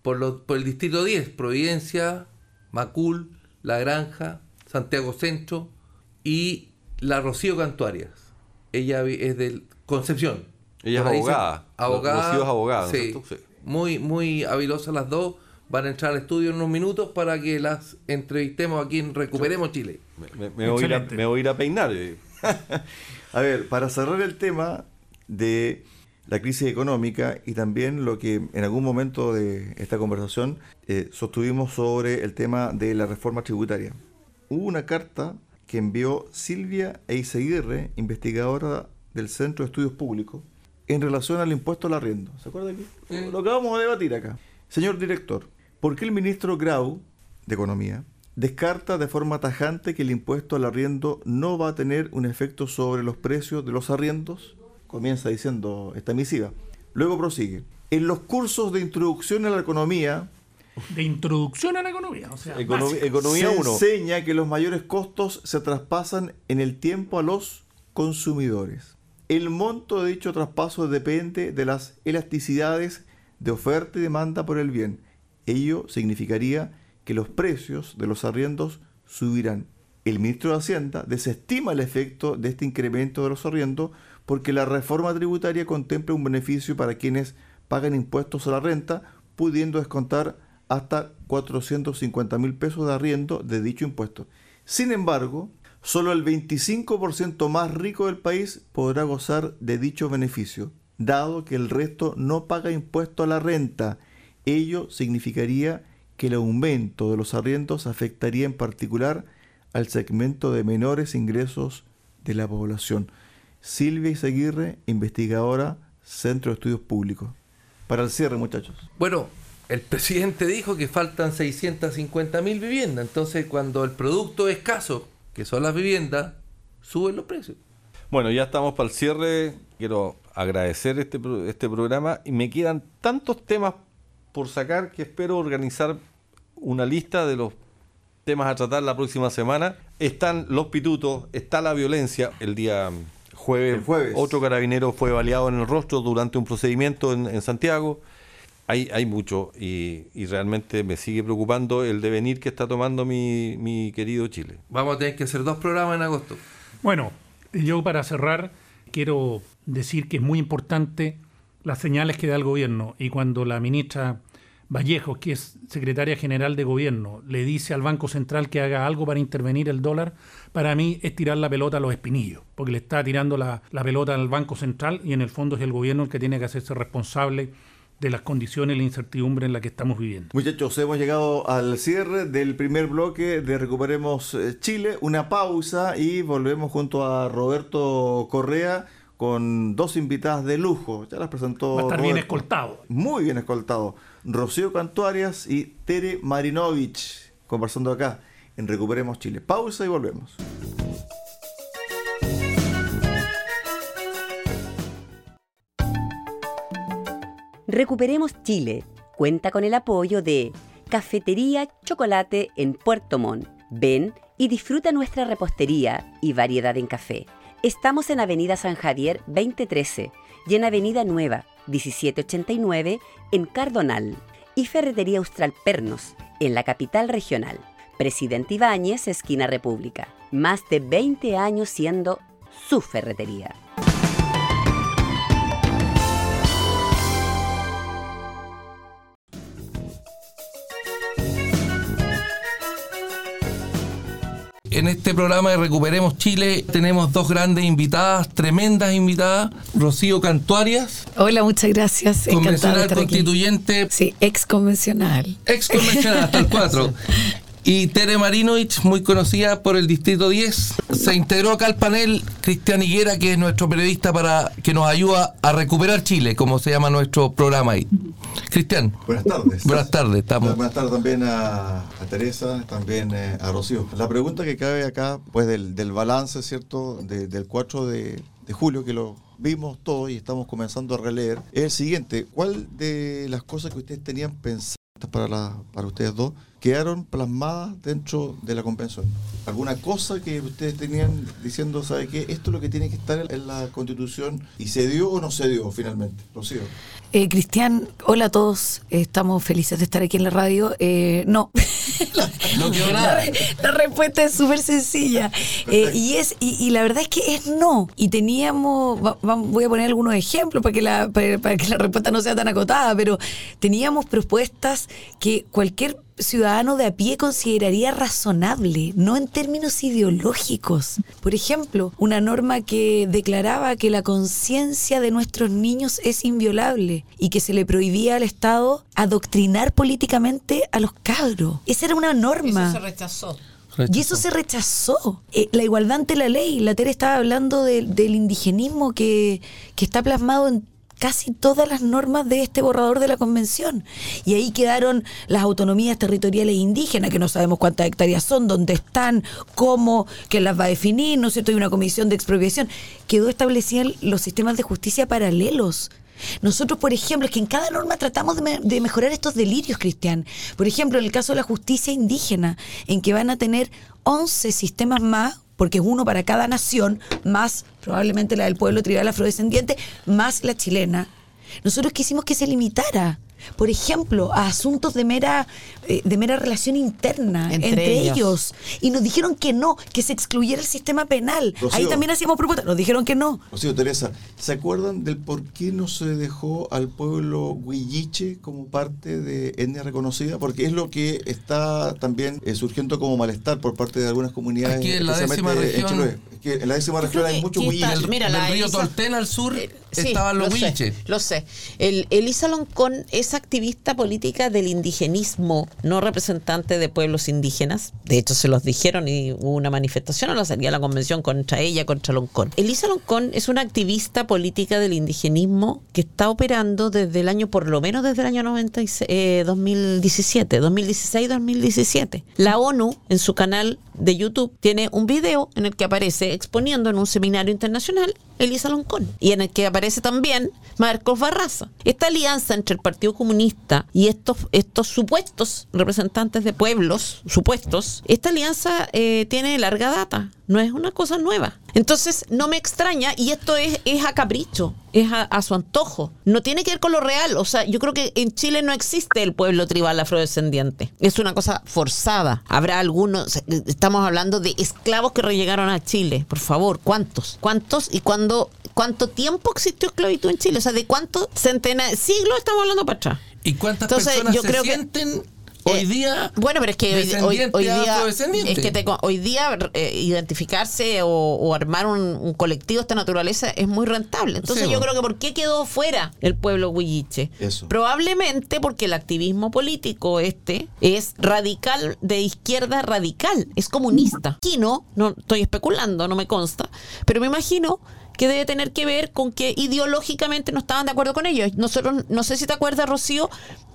Por, lo- por el distrito 10, Providencia, Macul, La Granja, Santiago Centro y la Rocío Cantuarias. Ella es de Concepción. Ella es abogada. Abogada. ¿no es sí. Muy, muy habilosas las dos. Van a entrar al estudio en unos minutos para que las entrevistemos aquí en Recuperemos Chile. Me, me- me voy a ir a, Excelente. me voy a ir a peinar. eh. A ver, para cerrar el tema de la crisis económica y también lo que en algún momento de esta conversación eh, sostuvimos sobre el tema de la reforma tributaria. Hubo una carta que envió Silvia Eiseguirre, investigadora del Centro de Estudios Públicos, en relación al impuesto al arriendo. ¿Se acuerda? Sí. Lo que vamos a debatir acá. Señor director, ¿por qué el ministro Grau, de Economía, descarta de forma tajante que el impuesto al arriendo no va a tener un efecto sobre los precios de los arriendos? Comienza diciendo esta misiva. Luego prosigue. En los cursos de introducción a la economía De introducción a la economía. O sea, economía se 1. enseña que los mayores costos se traspasan en el tiempo a los consumidores. El monto de dicho traspaso depende de las elasticidades de oferta y demanda por el bien. Ello significaría que los precios de los arriendos subirán. El ministro de Hacienda desestima el efecto de este incremento de los arriendos porque la reforma tributaria contempla un beneficio para quienes pagan impuestos a la renta, pudiendo descontar hasta 450 mil pesos de arriendo de dicho impuesto. Sin embargo, solo el 25% más rico del país podrá gozar de dicho beneficio, dado que el resto no paga impuesto a la renta. Ello significaría que el aumento de los arriendos afectaría en particular al segmento de menores ingresos de la población. Silvia Izaguirre, investigadora, Centro de Estudios Públicos. Para el cierre, muchachos. Bueno, el presidente dijo que faltan 650 mil viviendas. Entonces, cuando el producto es escaso, que son las viviendas, suben los precios. Bueno, ya estamos para el cierre. Quiero agradecer este, pro- este programa y me quedan tantos temas por sacar que espero organizar una lista de los temas a tratar la próxima semana. Están los pitutos, está la violencia. El día jueves, El jueves. otro carabinero fue baleado en el rostro durante un procedimiento en, en Santiago. Hay, hay mucho y, y realmente me sigue preocupando el devenir que está tomando mi, mi querido Chile. Vamos a tener que hacer dos programas en agosto. Bueno, yo para cerrar quiero decir que es muy importante las señales que da el gobierno y cuando la ministra Vallejo, que es secretaria general de gobierno, le dice al Banco Central que haga algo para intervenir el dólar, para mí es tirar la pelota a los espinillos, porque le está tirando la, la pelota al Banco Central y en el fondo es el gobierno el que tiene que hacerse responsable de las condiciones y la incertidumbre en la que estamos viviendo. Muchachos, hemos llegado al cierre del primer bloque de Recuperemos eh, Chile. Una pausa y volvemos junto a Roberto Correa con dos invitadas de lujo. Ya las presentó. Va a estar bien escoltado. Muy bien escoltado. Rocío Cantuarias y Tere Marinovich conversando acá en Recuperemos Chile. Pausa y volvemos. Recuperemos Chile. Cuenta con el apoyo de Cafetería Chocolate en Puerto Montt. Ven y disfruta nuestra repostería y variedad en café. Estamos en Avenida San Javier 2013 y en Avenida Nueva 1789 en Cardonal. Y Ferretería Austral Pernos en la capital regional. Presidente Ibáñez, esquina República. Más de 20 años siendo su ferretería. En este programa de Recuperemos Chile tenemos dos grandes invitadas, tremendas invitadas. Rocío Cantuarias, Hola, muchas gracias. Convencional estar aquí. constituyente, Sí, ex convencional. ex convencional hasta el 4. Y Tere Marinovich, muy conocida por el Distrito 10, se integró acá al panel Cristian Higuera, que es nuestro periodista para que nos ayuda a recuperar Chile, como se llama nuestro programa ahí. Cristian, Buenas tardes. buenas tardes, estamos. Buenas tardes también a, a Teresa, también eh, a Rocío. La pregunta que cabe acá, pues del, del balance, ¿cierto? De- del 4 de, de julio, que lo vimos todos y estamos comenzando a releer, es el siguiente. ¿Cuál de las cosas que ustedes tenían pensadas para, la- para ustedes dos quedaron plasmadas dentro de la convención? ¿Alguna cosa que ustedes tenían diciendo, ¿sabe qué? Esto es lo que tiene que estar en la constitución y se dio o no se dio finalmente? Rocío. Eh, Cristian, hola a todos. Estamos felices de estar aquí en la radio. Eh, no. No quedó nada. La, la respuesta es súper sencilla. Eh, y, es, y, y la verdad es que es no. Y teníamos, va- va- voy a poner algunos ejemplos para que, la, para, para que la respuesta no sea tan acotada, pero teníamos propuestas que cualquier ciudadano de a pie consideraría razonable, no en términos ideológicos. Por ejemplo, una norma que declaraba que la conciencia de nuestros niños es inviolable y que se le prohibía al Estado adoctrinar políticamente a los cabros. Esa era una norma. Eso se rechazó. Y eso se rechazó. Eh, la igualdad ante la ley. La Tere estaba hablando de- del indigenismo que, que está plasmado en casi todas las normas de este borrador de la convención. Y ahí quedaron las autonomías territoriales indígenas, que no sabemos cuántas hectáreas son, dónde están, cómo, quién las va a definir, ¿no es cierto? Hay una comisión de expropiación. Quedó establecida los sistemas de justicia paralelos. Nosotros, por ejemplo, es que en cada norma tratamos de, de mejorar estos delirios, Cristian. Por ejemplo, en el caso de la justicia indígena, en que van a tener 11 sistemas más, porque es uno para cada nación, más probablemente la del pueblo tribal afrodescendiente, más la chilena. Nosotros quisimos que se limitara, por ejemplo, a asuntos de mera, de mera relación interna Entre entre, ellos. ellos. Y nos dijeron que no, que se excluyera el sistema penal. Rocío. Ahí también hacíamos propuestas, nos dijeron que no. Rocío Teresa, ¿se acuerdan del por qué no se dejó al pueblo huilliche como parte de etnia reconocida? Porque es lo que está también eh, surgiendo como malestar por parte de algunas comunidades. Aquí en la décima en región- Chiloé. Es que en la décima región hay muchos huilliches. Mira, del la río Elisa- Tolten al sur Eh, sí, estaban los lo sé, huilches. Lo sé. El, Elisa Loncón es activista política del indigenismo, no representante de pueblos indígenas. De hecho, se los dijeron y hubo una manifestación a la salida de la convención contra ella, contra Loncón. Elisa Loncón es una activista política del indigenismo que está operando desde el año, por lo menos desde el año 96, eh, 2017, 2016-2017. La ONU, en su canal de YouTube, tiene un video en el que aparece exponiendo en un seminario internacional Elisa Loncón y en el que aparece también Marcos Barraza. Esta alianza entre el Partido Comunista y estos, estos supuestos representantes de pueblos, supuestos, esta alianza eh, tiene larga data, no es una cosa nueva. Entonces no me extraña y esto es, es a capricho, es a, a su antojo, no tiene que ver con lo real, o sea, yo creo que en Chile no existe el pueblo tribal afrodescendiente, es una cosa forzada, habrá algunos, estamos hablando de esclavos que llegaron a Chile, por favor, ¿cuántos? ¿Cuántos y cuándo, cuánto tiempo existió esclavitud en Chile? O sea, ¿de cuántos centenas, siglos estamos hablando para atrás? ¿Y cuántas Entonces, personas yo se creo que- sienten Hoy Eh, día. Bueno, pero es que hoy, hoy, descendiente hoy día es que te hoy día eh, identificarse o, o armar un, un colectivo de esta naturaleza es muy rentable. Entonces Sí, yo bueno. creo que ¿por qué quedó fuera el pueblo huilliche? Probablemente porque el activismo político este es radical de izquierda radical, es comunista. Aquí no, no estoy especulando, no me consta, pero me imagino que debe tener que ver con que ideológicamente no estaban de acuerdo con ellos. Nosotros, no sé si te acuerdas, Rocío,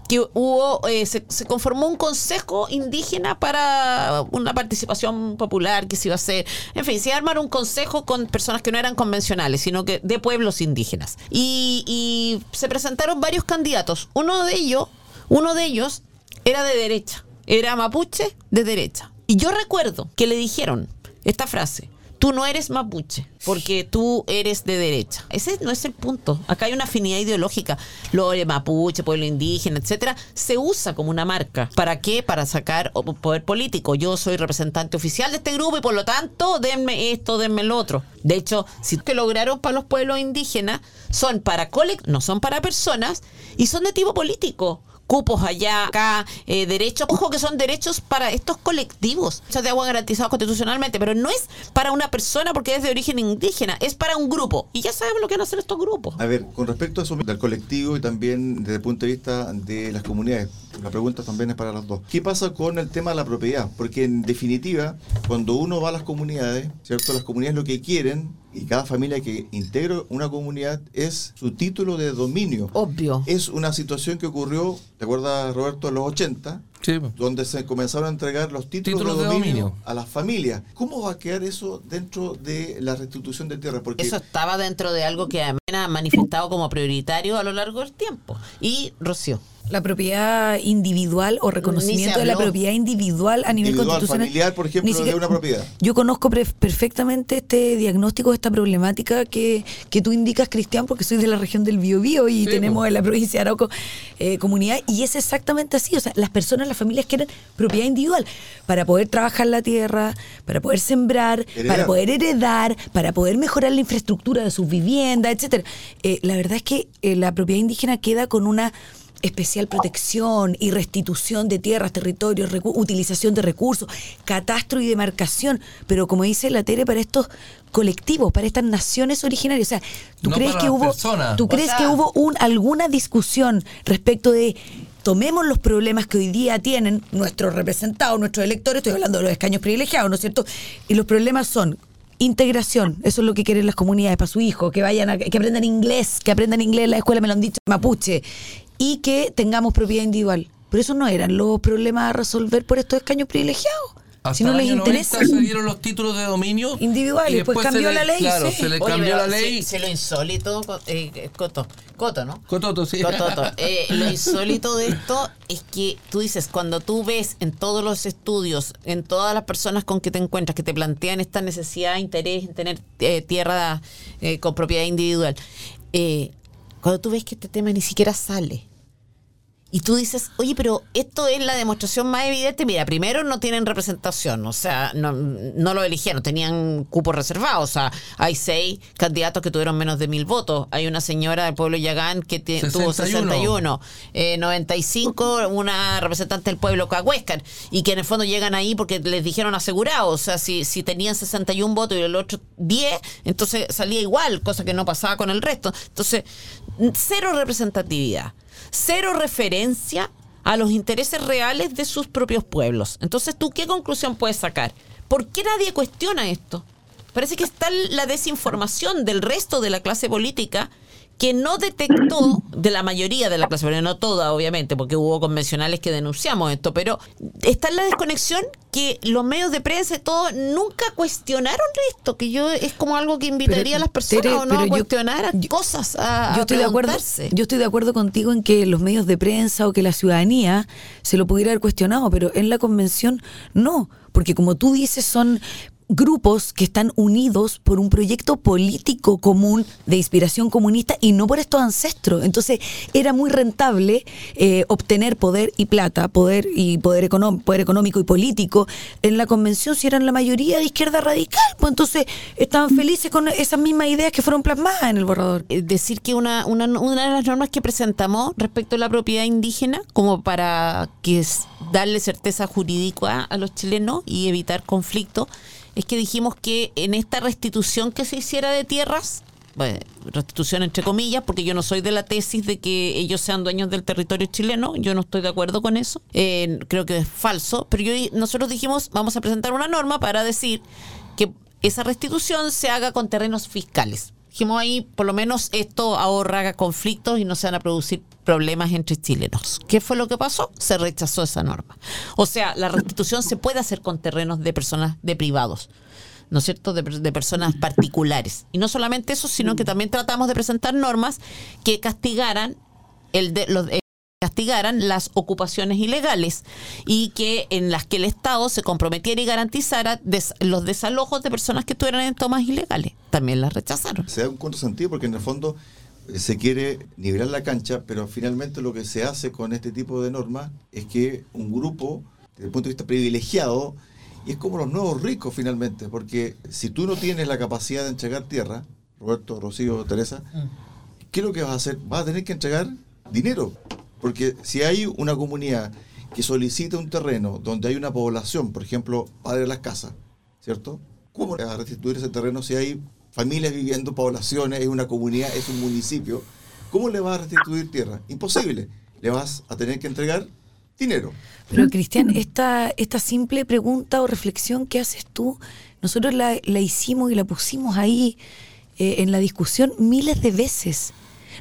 que hubo, eh, se, se conformó un consejo indígena para una participación popular que se iba a hacer. En fin, se iba a armar un consejo con personas que no eran convencionales, sino que de pueblos indígenas. Y, y se presentaron varios candidatos. Uno de ellos, uno de ellos era de derecha, era mapuche de derecha. Y yo recuerdo que le dijeron esta frase. Tú no eres mapuche, porque tú eres de derecha. Ese no es el punto. Acá hay una afinidad ideológica. Lo de mapuche, pueblo indígena, etcétera, se usa como una marca. ¿Para qué? Para sacar poder político. Yo soy representante oficial de este grupo y por lo tanto, denme esto, denme lo otro. De hecho, si que lograron para los pueblos indígenas son para colect no son para personas y son de tipo político cupos allá, acá, eh, derechos, ojo que son derechos para estos colectivos, derechos de agua garantizados constitucionalmente, pero no es para una persona porque es de origen indígena, es para un grupo. Y ya sabemos lo que van a hacer estos grupos. A ver, con respecto a eso del colectivo y también desde el punto de vista de las comunidades, la pregunta también es para los dos. ¿Qué pasa con el tema de la propiedad? Porque en definitiva, cuando uno va a las comunidades, ¿cierto? Las comunidades lo que quieren y cada familia que integra una comunidad es su título de dominio. Obvio. Es una situación que ocurrió, ¿te acuerdas Roberto, en los 80? Sí. donde se comenzaron a entregar los títulos, Títulos de, dominio. a las familias. ¿Cómo va a quedar eso dentro de la restitución de tierra? Porque Eso estaba dentro de algo que Amena ha manifestado como prioritario a lo largo del tiempo. Y Rocío. La propiedad individual o reconocimiento de la propiedad individual a nivel Individual, constitucional. familiar, por ejemplo, Ni siquiera- de una propiedad. Yo conozco pre- perfectamente este diagnóstico, esta problemática que, que tú indicas, Cristian, porque soy de la región del Biobío y Sí, tenemos pues. en la provincia de Arauco eh, comunidad y es exactamente así. O sea, las personas, las familias quieren propiedad individual para poder trabajar la tierra, para poder sembrar, Heredar. para poder heredar, para poder mejorar la infraestructura de sus viviendas, etcétera. Eh, la verdad es que eh, la propiedad indígena queda con una especial protección y restitución de tierras, territorios, utilización de recursos, catastro y demarcación, pero como dice la Tere, para estos colectivos, para estas naciones originarias, o sea, ¿tú No crees que hubo tú crees sea- que hubo un, alguna discusión respecto de tomemos los problemas que hoy día tienen nuestros representados, nuestros electores, estoy hablando de los escaños privilegiados, ¿no es cierto? Y los problemas son integración, eso es lo que quieren las comunidades para su hijo, que vayan a, que aprendan inglés, que aprendan inglés en la escuela, me lo han dicho, mapuche, y que tengamos propiedad individual. Pero esos no eran los problemas a resolver por estos escaños privilegiados. Hasta si no les interesa. 90 se dieron los títulos de dominio Individuales, y después se cambió le- la ley, Claro, sí. se le cambió la ley. Si lo insólito, eh, eh, Coto, Coto, ¿no? Cototo, sí. Cototo. Eh, lo insólito de esto es que tú dices, cuando tú ves en todos los estudios, en todas las personas con que te encuentras, que te plantean esta necesidad, interés en tener eh, tierra eh, con propiedad individual, eh, cuando tú ves que este tema ni siquiera sale. Y tú dices, oye, pero esto es la demostración más evidente. Mira, primero no tienen representación, o sea, no, no lo eligieron, tenían cupos reservados. O sea, hay seis candidatos que tuvieron menos de mil votos. Hay una señora del pueblo Yagán que tie- tuvo 61. 61. Eh, 95, una representante del pueblo Cahuéscar. Y que en el fondo llegan ahí porque les dijeron asegurado. O sea, si, si tenían 61 votos y el otro 10, entonces salía igual, cosa que no pasaba con el resto. Entonces, cero representatividad cero referencia a los intereses reales de sus propios pueblos. Entonces, ¿tú qué conclusión puedes sacar? ¿Por qué nadie cuestiona esto? Parece que está la desinformación del resto de la clase política que no detectó, de la mayoría de la clase política, no toda obviamente, porque hubo convencionales que denunciamos esto, pero está en la desconexión que los medios de prensa y todo nunca cuestionaron esto, que yo es como algo que invitaría Pero, a las personas Tere, o no pero a yo- cuestionar a cosas, a, yo a estoy de acuerdo yo estoy de acuerdo contigo en que los medios de prensa o que la ciudadanía se lo pudiera haber cuestionado pero en la convención no porque como tú dices son grupos que están unidos por un proyecto político común de inspiración comunista y no por estos ancestros. Entonces era muy rentable eh, obtener poder y plata, poder y poder, poder económico y político en la convención si eran la mayoría de izquierda radical. Pues entonces estaban felices con esas mismas ideas que fueron plasmadas en el borrador. Eh, decir que una, una, una de las normas que presentamos respecto a la propiedad indígena, como para que darle certeza jurídica a los chilenos y evitar conflicto, es que dijimos que en esta restitución que se hiciera de tierras, bueno, restitución entre comillas, porque yo no soy de la tesis de que ellos sean dueños del territorio chileno, yo no estoy de acuerdo con eso, Eh, creo que es falso, pero yo, nosotros dijimos, vamos a presentar una norma para decir que esa restitución se haga con terrenos fiscales. Dijimos ahí, por lo menos esto ahorra conflictos y no se van a producir problemas entre chilenos. ¿Qué fue lo que pasó? Se rechazó esa norma. O sea, la restitución se puede hacer con terrenos de personas, de privados. ¿no es cierto?, de, de personas particulares. Y no solamente eso, sino que también tratamos de presentar normas que castigaran el de, los, castigaran las ocupaciones ilegales y que en las que el Estado se comprometiera y garantizara des- los desalojos de personas que estuvieran en tomas ilegales. También las rechazaron. Se da un contrasentido porque en el fondo eh, se quiere nivelar la cancha, pero finalmente lo que se hace con este tipo de normas es que un grupo, desde el punto de vista privilegiado, y es como los nuevos ricos finalmente, porque si tú no tienes la capacidad de entregar tierra, Roberto, Rocío, Teresa, ¿qué es lo que vas a hacer? Vas a tener que entregar dinero, porque si hay una comunidad que solicita un terreno donde hay una población, por ejemplo, Padre de las Casas, ¿cierto? ¿Cómo vas a restituir ese terreno si hay familias viviendo, poblaciones, es una comunidad, es un municipio? ¿Cómo le vas a restituir tierra? Imposible. Le vas a tener que entregar dinero. Pero Cristian, esta, esta simple pregunta o reflexión que haces tú, nosotros la, la hicimos y la pusimos ahí eh, en la discusión miles de veces.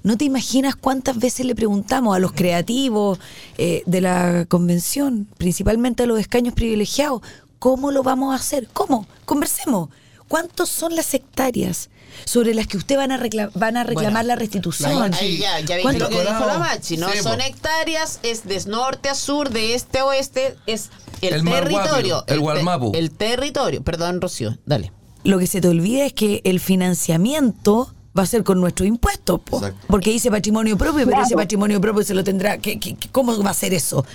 No te imaginas cuántas veces le preguntamos a los creativos eh, de la convención, principalmente a los escaños privilegiados, ¿cómo lo vamos a hacer? ¿Cómo? Conversemos. ¿Cuántos son las hectáreas sobre las que usted van a, recla- van a reclamar Bueno, la restitución? Ahí ya, ya ¿Cuánto- lo que dijo la Machi, ¿no? Sí, Son hectáreas, es de norte a sur, de este a oeste, es el, El territorio. Guapio, el te- Gualmapu. El territorio. Perdón, Rocío, dale. Lo que se te olvida es que el financiamiento va a ser con nuestros impuestos, po. Porque dice patrimonio propio, pero ese patrimonio propio se lo tendrá. ¿qué, qué- qué- cómo va a ser eso?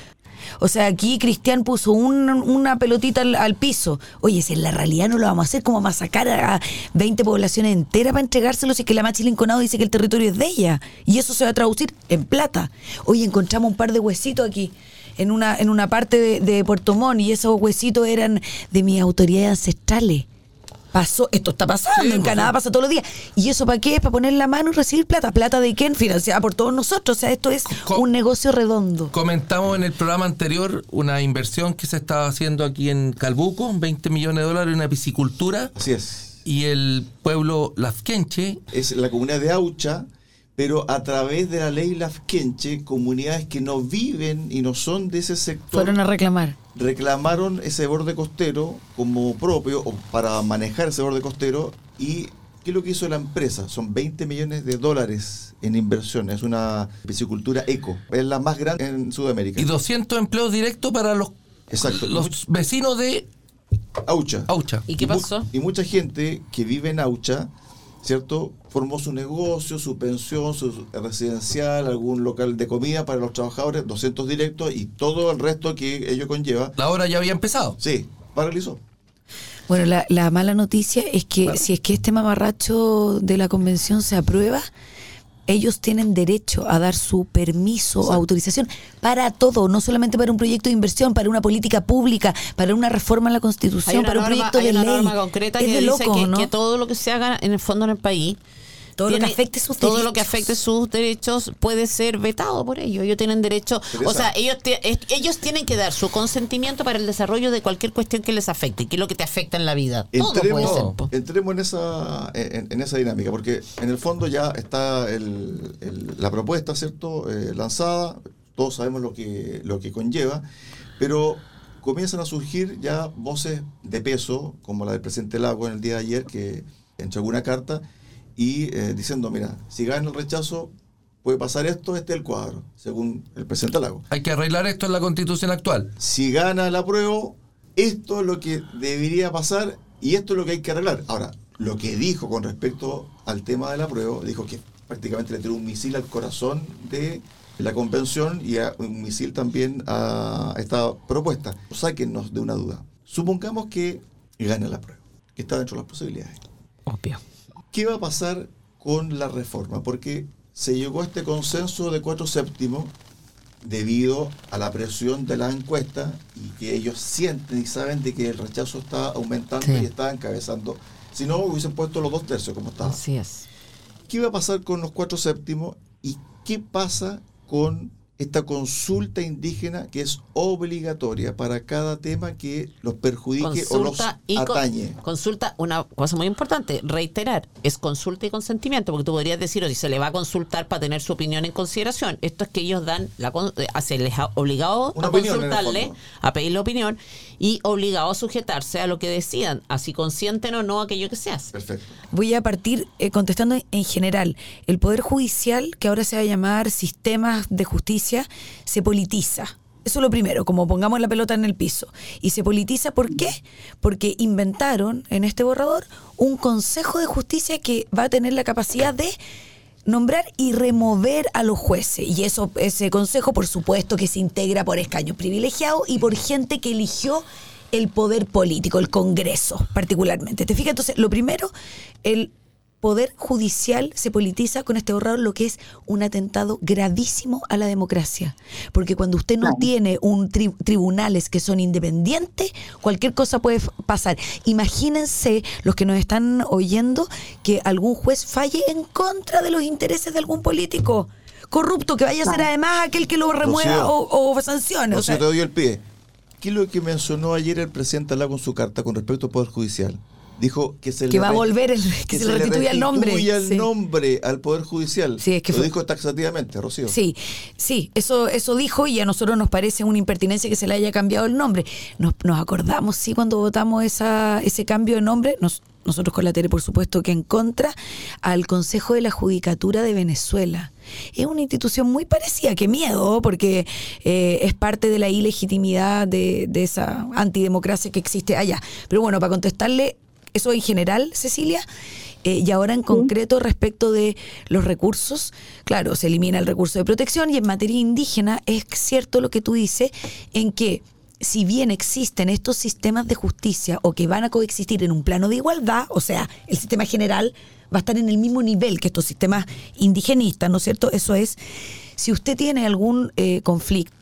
O sea, aquí Cristian puso un- una pelotita al, al piso. Oye, si en la realidad no lo vamos a hacer, ¿cómo vamos a sacar a 20 poblaciones enteras para entregárselos si es que la Machi Linconado dice que el territorio es de ella? Y eso se va a traducir en plata. Oye, encontramos un par de huesitos aquí. En una, en una parte de, de Puerto Montt y esos huesitos eran de mis autoridades ancestrales. Pasó, esto está pasando, Sí, en pues, Canadá sí. pasa todos los días. ¿Y eso para qué? Para poner la mano y recibir plata. ¿Plata de quién? Financiada por todos nosotros. O sea, esto es Co- un negocio redondo. Comentamos en el programa anterior una inversión que se estaba haciendo aquí en Calbuco, 20 millones de dólares en una piscicultura, Así es. y el pueblo Lafkenche Es la comunidad de Aucha, pero a través de la ley Lafkenche, comunidades que no viven y no son de ese sector Fueron a reclamar. Reclamaron ese borde costero como propio o para manejar ese borde costero y ¿qué es lo que hizo la empresa? Son 20 millones de dólares en inversión, es una piscicultura eco, es la más grande en Sudamérica. y 200 empleos directos para los, Exacto. los vecinos de Aucha. Aucha. ¿Y qué mu- pasó? Y mucha gente que vive en Aucha, ¿cierto? Formó su negocio, su pensión, su residencial, algún local de comida para los trabajadores, 200 directos y todo el resto que ello conlleva. La obra ya había empezado. Sí, paralizó. Bueno, la, la mala noticia es que Claro. si es que este mamarracho de la convención se aprueba, ellos tienen derecho a dar su permiso o autorización para todo, no solamente para un proyecto de inversión, para una política pública, para una reforma a la Constitución, para un proyecto hay de una ley. norma concreta es que de dice loco, que, ¿no? que todo lo que se haga en el fondo en el país Todo lo que afecte sus todo lo que derechos. afecte sus derechos puede ser vetado por ellos. Ellos tienen derecho, o sea, ellos te- es- ellos tienen que dar su consentimiento para el desarrollo de cualquier cuestión que les afecte, que es lo que te afecta en la vida. Todo puede Entremos, ser. entremos en esa en, en esa dinámica, porque en el fondo ya está el- el- la propuesta, ¿cierto? Eh, lanzada, todos sabemos lo que, lo que conlleva, pero comienzan a surgir ya voces de peso, como la del presidente Lago en el día de ayer, que entregó una carta y eh, diciendo, mira, si gana el rechazo, puede pasar esto, este es el cuadro, según el presidente Lago. Hay que arreglar esto en la constitución actual. si gana el apruebo, esto es lo que debería pasar y esto es lo que hay que arreglar. Ahora, lo que dijo con respecto al tema del apruebo, dijo que prácticamente le tiró un misil al corazón de la convención y a- un misil también a esta propuesta. Sáquennos de una duda. Supongamos que gana el apruebo, que está dentro de las posibilidades. Obvio. ¿Qué va a pasar con la reforma? Porque se llegó a este consenso de cuatro séptimos debido a la presión de las encuestas y que ellos sienten y saben de que el rechazo está aumentando Sí. y está encabezando. Si no, hubiesen puesto los dos tercios como estaba. Así es. ¿Qué va a pasar con los cuatro séptimos y qué pasa con esta consulta indígena que es obligatoria para cada tema que los perjudique o los Consulta y con- atañe? consulta, una cosa muy importante, reiterar, es consulta y consentimiento, porque tú podrías decir, o si se le va a consultar para tener su opinión en consideración. Esto es que ellos dan, la, eh, se les ha obligado Una a opinión, consultarle, a pedir la opinión y obligado a sujetarse a lo que decidan, así consienten o no aquello que se hace. Perfecto. Voy a partir eh, contestando en general. El Poder Judicial, que ahora se va a llamar sistemas de justicia, se politiza. Eso es lo primero, como pongamos la pelota en el piso. Y se politiza, ¿por qué? Porque inventaron en este borrador un Consejo de Justicia que va a tener la capacidad de nombrar y remover a los jueces. Y eso, ese consejo, por supuesto, que se integra por escaños privilegiados y por gente que eligió el poder político, el Congreso particularmente. ¿Te fijas? Entonces, lo primero, el poder judicial se politiza con este borrador, lo que es un atentado gravísimo a la democracia. Porque cuando usted no tiene un tri- tribunales que son independientes, cualquier cosa puede pasar. Imagínense los que nos están oyendo que algún juez falle en contra de los intereses de algún político corrupto que vaya a ser además aquel que lo remueva o, o sancione. O sea, te doy el pie. ¿Qué es lo que mencionó ayer el presidente Lago en su carta con respecto al Poder Judicial? Dijo que se Que le va a volver el- que se le restituya el nombre. el Sí. nombre al Poder Judicial. Sí, es que lo fue- dijo taxativamente, Rocío. Sí, sí, eso, eso dijo y a nosotros nos parece una impertinencia que se le haya cambiado el nombre. Nos, nos acordamos, sí, cuando votamos esa, ese cambio de nombre, nos- nosotros con la tele, por supuesto, que en contra al Consejo de la Judicatura de Venezuela. Es una institución muy parecida, qué miedo, porque eh, es parte de la ilegitimidad de, de esa antidemocracia que existe allá. Pero bueno, para contestarle eso en general, Cecilia, eh, y ahora en concreto respecto de los recursos, claro, se elimina el recurso de protección y en materia indígena es cierto lo que tú dices en que si bien existen estos sistemas de justicia o que van a coexistir en un plano de igualdad, o sea, el sistema general va a estar en el mismo nivel que estos sistemas indigenistas, ¿no es cierto? Eso es, si usted tiene algún eh, conflicto,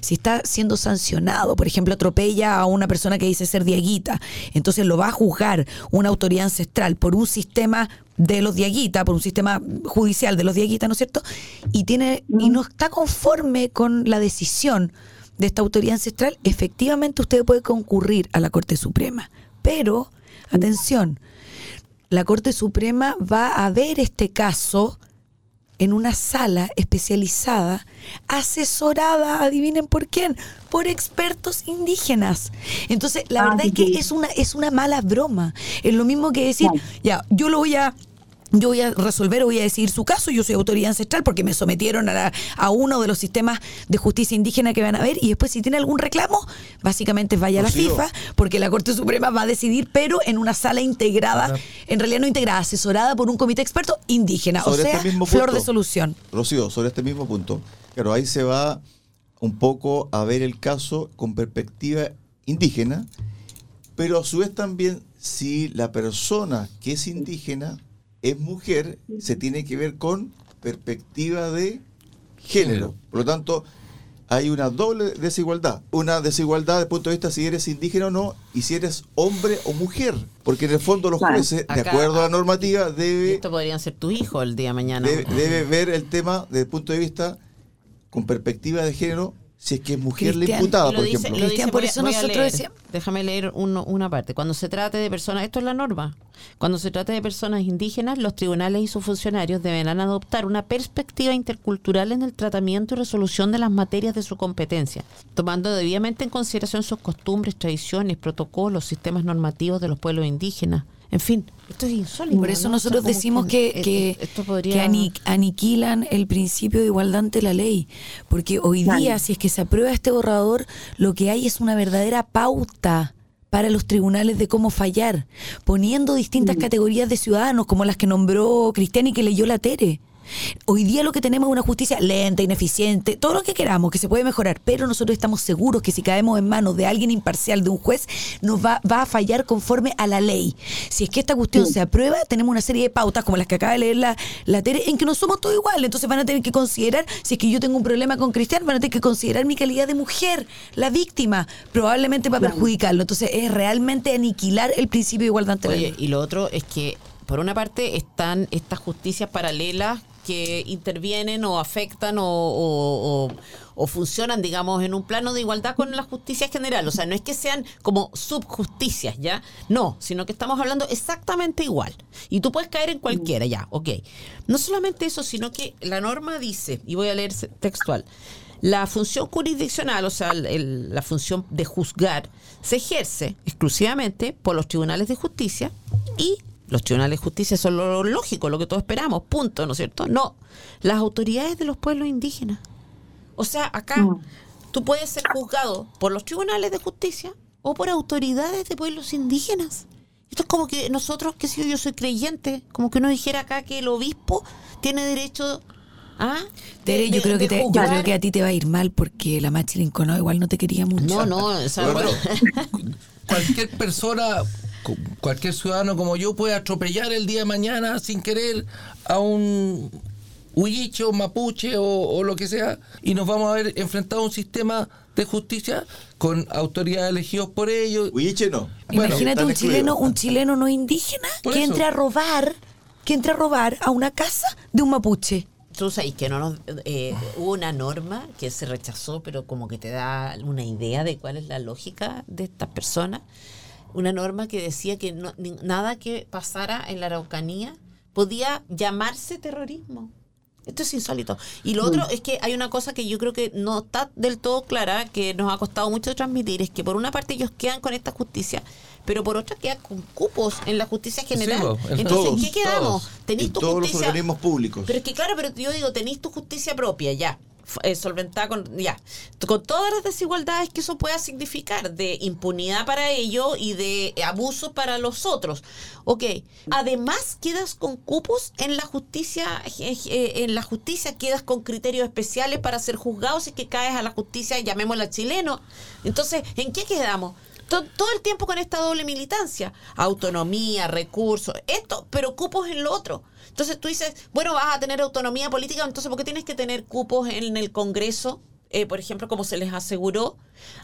si está siendo sancionado, por ejemplo, atropella a una persona que dice ser diaguita, entonces lo va a juzgar una autoridad ancestral por un sistema de los diaguita, por un sistema judicial de los diaguita, ¿no es cierto? Y tiene y no está conforme con la decisión de esta autoridad ancestral, efectivamente usted puede concurrir a la Corte Suprema. Pero, atención, la Corte Suprema va a ver este caso en una sala especializada, asesorada, adivinen por quién, por expertos indígenas. Entonces, la verdad es que es una, es una mala broma. Es lo mismo que decir, ya, yo lo voy a yo voy a resolver o voy a decidir su caso, yo soy autoridad ancestral porque me sometieron a, la- a uno de los sistemas de justicia indígena que van a ver y después si tiene algún reclamo, básicamente vaya a la Rocío. FIFA porque la Corte Suprema va a decidir, pero en una sala integrada, en realidad no integrada, asesorada por un comité experto indígena, o sea, este mismo flor punto. de solución. Rocío, sobre este mismo punto. Claro, ahí se va un poco a ver el caso con perspectiva indígena, pero a su vez también si la persona que es indígena es mujer, se tiene que ver con perspectiva de género. Por lo tanto, hay una doble desigualdad. Una desigualdad desde el punto de vista si eres indígena o no y si eres hombre o mujer. Porque en el fondo los Claro. jueces, de Acá- acuerdo a la normativa, Y debe esto podrían ser tus hijos el día de mañana. debe, debe ver el tema desde el punto de vista con perspectiva de género, si es que es mujer la Cristian, imputada, Y lo por dice- ejemplo. lo Cristian, dice- por voy a- eso voy a nosotros leer. decíamos- Déjame leer uno- una parte. Cuando se trate de personas, esto es la norma. Cuando se trate de personas indígenas, los tribunales y sus funcionarios deberán adoptar una perspectiva intercultural en el tratamiento y resolución de las materias de su competencia, tomando debidamente en consideración sus costumbres, tradiciones, protocolos, sistemas normativos de los pueblos indígenas. En fin, esto es insólito. Por eso ¿no? nosotros O sea, como decimos que, que, esto que podría ani- aniquilan el principio de igualdad ante la ley. Porque hoy día, si es que se aprueba este borrador, lo que hay es una verdadera pauta para los tribunales de cómo fallar, poniendo distintas categorías de ciudadanos, como las que nombró Cristian y que leyó la Tere. Hoy día lo que tenemos es una justicia lenta, ineficiente, todo lo que queramos, que se puede mejorar, pero nosotros estamos seguros que si caemos en manos de alguien imparcial, de un juez, nos va, va a fallar conforme a la ley. Si es que esta cuestión se aprueba, tenemos una serie de pautas como las que acaba de leer la, la Tere, en que no somos todos iguales. Entonces van a tener que considerar, si es que yo tengo un problema con Cristian, van a tener que considerar mi calidad de mujer, la víctima, probablemente va a perjudicarlo. Entonces es realmente aniquilar el principio de igualdad ante la Oye, ley. y lo otro es que, por una parte, están estas justicias paralelas que intervienen o afectan o, funcionan, digamos, en un plano de igualdad con la justicia general. O sea, no es que sean como subjusticias, ¿ya? No, sino que estamos hablando exactamente igual. Y tú puedes caer en cualquiera, ya, ok. No solamente eso, sino que la norma dice, y voy a leer textual, la función jurisdiccional, o sea, la función de juzgar, se ejerce exclusivamente por los tribunales de justicia y los tribunales de justicia son lo lógico, lo que todos esperamos, punto, ¿no es cierto? No, las autoridades de los pueblos indígenas. O sea, acá tú puedes ser juzgado por los tribunales de justicia o por autoridades de pueblos indígenas. Esto es como que nosotros, que si yo, yo soy creyente, como que uno dijera acá que el obispo tiene derecho a... Tere, yo, creo que te- yo creo que a ti te va a ir mal porque la Machi Lincoln igual no te quería mucho. No, no, o sea, Bueno, cualquier persona, cualquier ciudadano como yo puede atropellar el día de mañana sin querer a un huilliche o mapuche o, o lo que sea y nos vamos a ver enfrentado a un sistema de justicia con autoridades elegidos por ellos. Huilliche no. Bueno, Imagínate un chileno, un chileno no indígena Por que eso. entre a robar, que entre a robar a una casa de un mapuche. Tú sabes que no nos, eh, hubo una norma que se rechazó, pero como que te da una idea de cuál es la lógica de estas personas. Una norma que decía que no- ni- nada que pasara en la Araucanía podía llamarse terrorismo. Esto es insólito. Y lo otro es que hay una cosa que yo creo que no está del todo clara, que nos ha costado mucho transmitir, es que por una parte ellos quedan con esta justicia, pero por otra quedan con cupos en la justicia general. po, en Entonces, todos, ¿en qué quedamos? Tenís En tu todos los justicia- organismos públicos. pero es que claro, pero yo digo, tenéis tu justicia propia, ya. Eh, solventada con ya con todas las desigualdades que eso pueda significar de impunidad para ellos y de abuso para los otros. Ok además quedas con cupos en la justicia eh, eh, en la justicia quedas con criterios especiales para ser juzgados si es que caes a la justicia llamémosla chileno. Entonces en qué quedamos To- todo el tiempo con esta doble militancia, autonomía, recursos, esto, pero cupos en lo otro. Entonces tú dices, bueno, vas a tener autonomía política, entonces ¿por qué tienes que tener cupos en el Congreso? Eh, por ejemplo, como se les aseguró,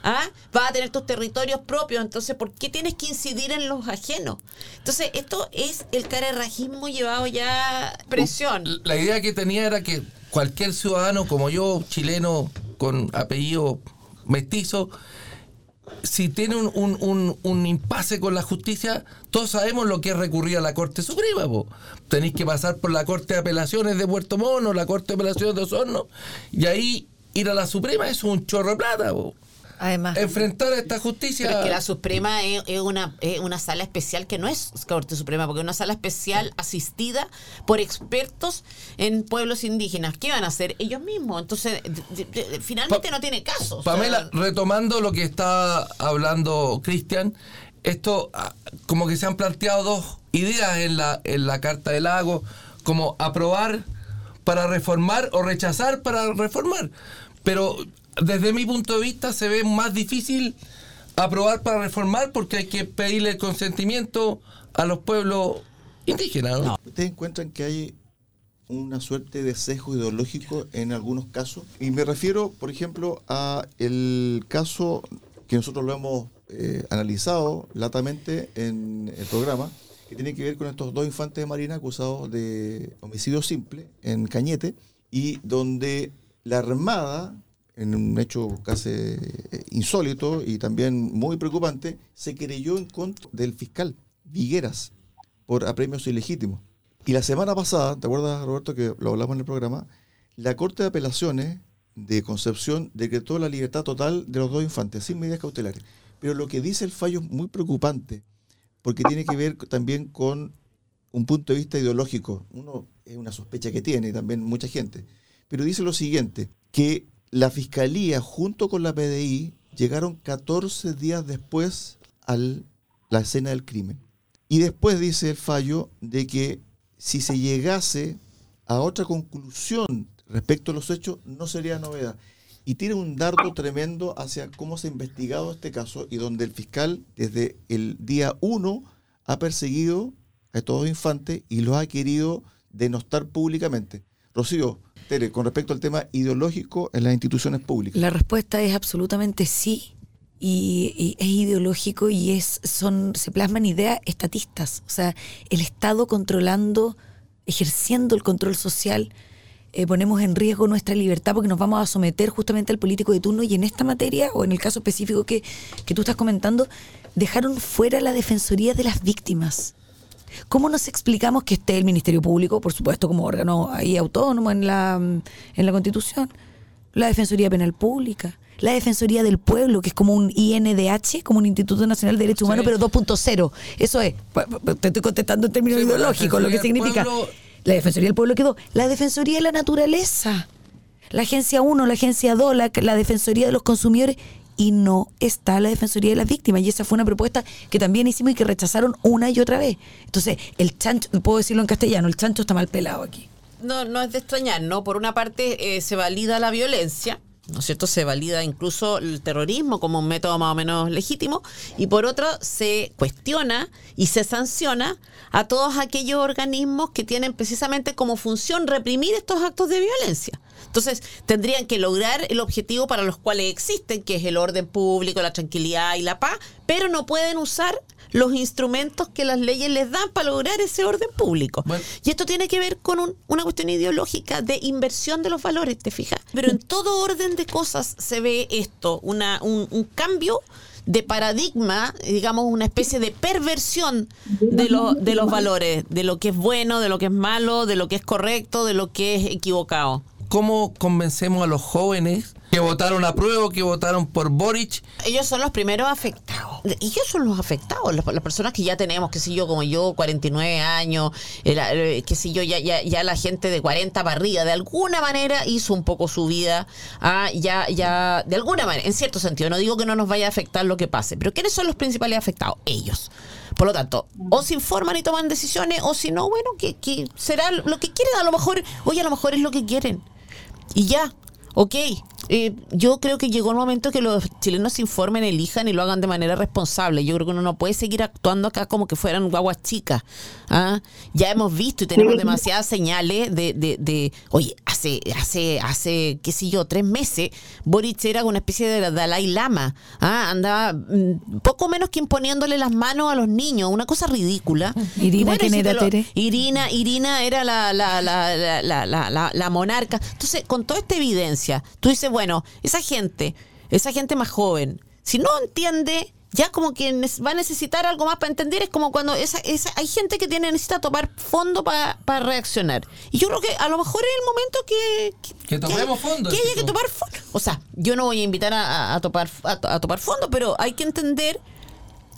¿ah? vas a tener tus territorios propios, entonces ¿por qué tienes que incidir en los ajenos? Entonces esto es el carerrajismo llevado ya presión. La idea que tenía era que cualquier ciudadano como yo, chileno con apellido mestizo, si tiene un, un, un- impasse con la justicia, todos sabemos lo que es recurrir a la Corte Suprema. po. Tenéis que pasar por la Corte de Apelaciones de Puerto Mono, la Corte de Apelaciones de Osorno, y ahí ir a la Suprema es un chorro de plata. po. Además, Enfrentar a esta justicia... Pero es que la Suprema es, es una, es una sala especial que no es Corte Suprema, porque es una sala especial asistida por expertos en pueblos indígenas. ¿Qué van a hacer? Ellos mismos. Entonces, de- de- de- finalmente Pa- no tiene caso. o sea, Pamela, retomando lo que está hablando Cristian, esto ah, como que se han planteado dos ideas en la, en la Carta del Lago, como aprobar para reformar o rechazar para reformar. Pero desde mi punto de vista se ve más difícil aprobar para reformar porque hay que pedirle el consentimiento a los pueblos indígenas. ¿no? ¿Ustedes encuentran que hay una suerte de sesgo ideológico en algunos casos? Y me refiero, por ejemplo, a el caso que nosotros lo hemos eh, analizado latamente en el programa, que tiene que ver con estos dos infantes de Marina acusados de homicidio simple en Cañete, y donde la Armada, en un hecho casi eh, insólito y también muy preocupante, se querelló en contra del fiscal Vigueras por apremios ilegítimos. Y la semana pasada, ¿te acuerdas, Roberto, que lo hablamos en el programa? La Corte de Apelaciones de Concepción decretó la libertad total de los dos infantes, sin medidas cautelares. Pero lo que dice el fallo es muy preocupante, porque tiene que ver también con un punto de vista ideológico. Uno es una sospecha que tiene también mucha gente. Pero dice lo siguiente, que la Fiscalía junto con la PDI llegaron 14 días después a la escena del crimen. Y después dice el fallo de que si se llegase a otra conclusión respecto a los hechos no sería novedad. Y tiene un dardo tremendo hacia cómo se ha investigado este caso y donde el fiscal desde el día 1 ha perseguido a estos dos infantes y los ha querido denostar públicamente. Rocío, Con respecto al tema ideológico en las instituciones públicas. La respuesta es absolutamente sí. Y, y es ideológico y es son se plasman ideas estatistas. O sea, el Estado controlando, ejerciendo el control social, eh, ponemos en riesgo nuestra libertad porque nos vamos a someter justamente al político de turno y en esta materia, o en el caso específico que, que tú estás comentando, dejaron fuera la defensoría de las víctimas. ¿Cómo nos explicamos que esté el Ministerio Público, por supuesto, como órgano ahí autónomo en la, en la Constitución? La Defensoría Penal Pública, la Defensoría del Pueblo, que es como un INDH, como un Instituto Nacional de Derechos Humanos, pero 2.0. Eso es, te estoy contestando en términos Sí, ideológicos, lo que significa. Pueblo- La Defensoría del Pueblo quedó. La Defensoría de la Naturaleza, la Agencia 1, la Agencia 2, la, la Defensoría de los Consumidores. Y no está la Defensoría de las Víctimas. Y esa fue una propuesta que también hicimos y que rechazaron una y otra vez. Entonces, el chancho, puedo decirlo en castellano, el chancho está mal pelado aquí. no, no es de extrañar, ¿no? Por una parte eh, se valida la violencia, ¿no es cierto? Se valida incluso el terrorismo como un método más o menos legítimo, y por otro se cuestiona y se sanciona a todos aquellos organismos que tienen precisamente como función reprimir estos actos de violencia. Entonces, tendrían que lograr el objetivo para los cuales existen, que es el orden público, la tranquilidad y la paz, pero no pueden usar los instrumentos que las leyes les dan para lograr ese orden público. Bueno. Y esto tiene que ver con un- una cuestión ideológica de inversión de los valores, ¿te fijas? Pero en todo orden de cosas se ve esto, una, un, un cambio de paradigma, digamos, una especie de perversión de, lo- de los valores, de lo que es bueno, de lo que es malo, de lo que es correcto, de lo que es equivocado. ¿Cómo convencemos a los jóvenes que votaron a prueba, que votaron por Boric? Ellos son los primeros afectados. Ellos son los afectados, las, personas que ya tenemos, qué sé yo, como yo, 49 años, era, eh, qué sé yo, ya, ya, ya la gente de 40 para arriba, de alguna manera hizo un poco su vida, ah, ya, ya, de alguna manera, en cierto sentido, no digo que no nos vaya a afectar lo que pase, pero ¿quiénes son los principales afectados? Ellos. Por lo tanto, o se informan y toman decisiones, o si no, bueno, que, que será lo que quieren, a lo mejor, oye, a lo mejor es lo que quieren. Y ya, ok. Eh, yo creo que llegó el momento que los chilenos se informen, elijan y lo hagan de manera responsable. Yo creo que uno no puede seguir actuando acá como que fueran guaguas chicas. ¿ah? Ya hemos visto y tenemos demasiadas señales de, de, de- oye, hace, hace, hace, qué sé yo, tres meses, Boric era una especie de Dalai Lama. ¿ah? Andaba mm, poco menos que imponiéndole las manos a los niños, una cosa ridícula. Irina, Y ¿quién era, lo- Tere? Irina, Irina era la, la, la, la, la, la, la- la monarca. Entonces, con toda esta evidencia, tú dices, bueno, esa gente, esa gente más joven, si no entiende, ya como que va a necesitar algo más para entender, es como cuando esa, esa, hay gente que tiene necesita tomar fondo para reaccionar. Y yo creo que a lo mejor es el momento que... Que tomemos fondo, Que haya que tomar fondo. O sea, yo no voy a invitar a, a- a topar, a, a topar fondo, pero hay que entender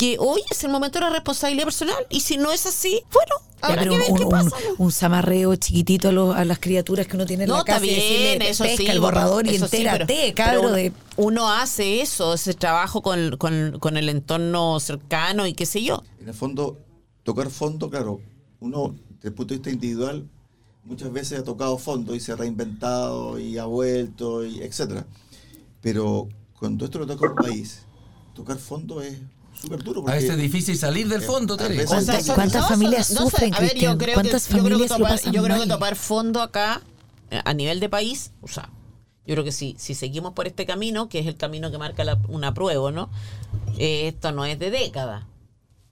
que hoy es el momento de la responsabilidad personal. Y si no es así, bueno, Ya, habrá pero un, qué un- pasa. ¿no? un zamarreo chiquitito a, los- a las criaturas que uno tiene en No, la está casa y decirle, bien, eso pesca sí. el borrador y sí, entérate, pero- cabro, uno, de... uno hace eso, ese trabajo con, con- con el entorno cercano y qué sé yo. En el fondo, tocar fondo, claro, uno desde el punto de vista individual muchas veces ha tocado fondo y se ha reinventado y ha vuelto, y etcétera. Pero cuando esto lo toca un país, tocar fondo es súper duro. A veces es difícil salir del Eh, fondo, Tere. veces- ¿Cuántas- no, familias no sé, sufren, a ver, yo creo ¿Cuántas que, yo creo que familias lo topar, pasan yo creo que topar fondo acá, eh, a nivel de país, o sea, yo creo que si, si seguimos por este camino, que es el camino que marca la, una prueba, ¿no? Eh, esto no es de década.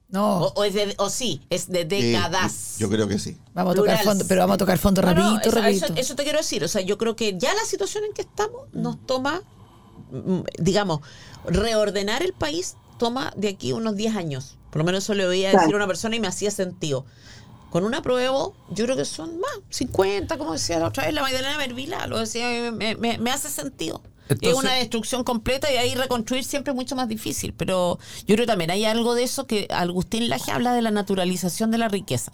No, O, o es de, o sí, es de eh, décadas. yo creo que sí. vamos a tocar fondo, pero vamos a tocar fondo No, no, rapidito, eso, rapidito. eso- eso te quiero decir. O sea, yo creo que ya la situación en que estamos nos toma, mm, digamos, reordenar el país toma de aquí unos 10 años. Por lo menos eso le oía decir a una persona y me hacía sentido. Con una prueba, yo creo que son más, 50, como decía la otra vez la Magdalena Mervila, lo decía, me, me- me hace sentido. es una destrucción completa y ahí reconstruir siempre es mucho más difícil. Pero yo creo que también hay algo de eso que Agustín Laje habla de la naturalización de la riqueza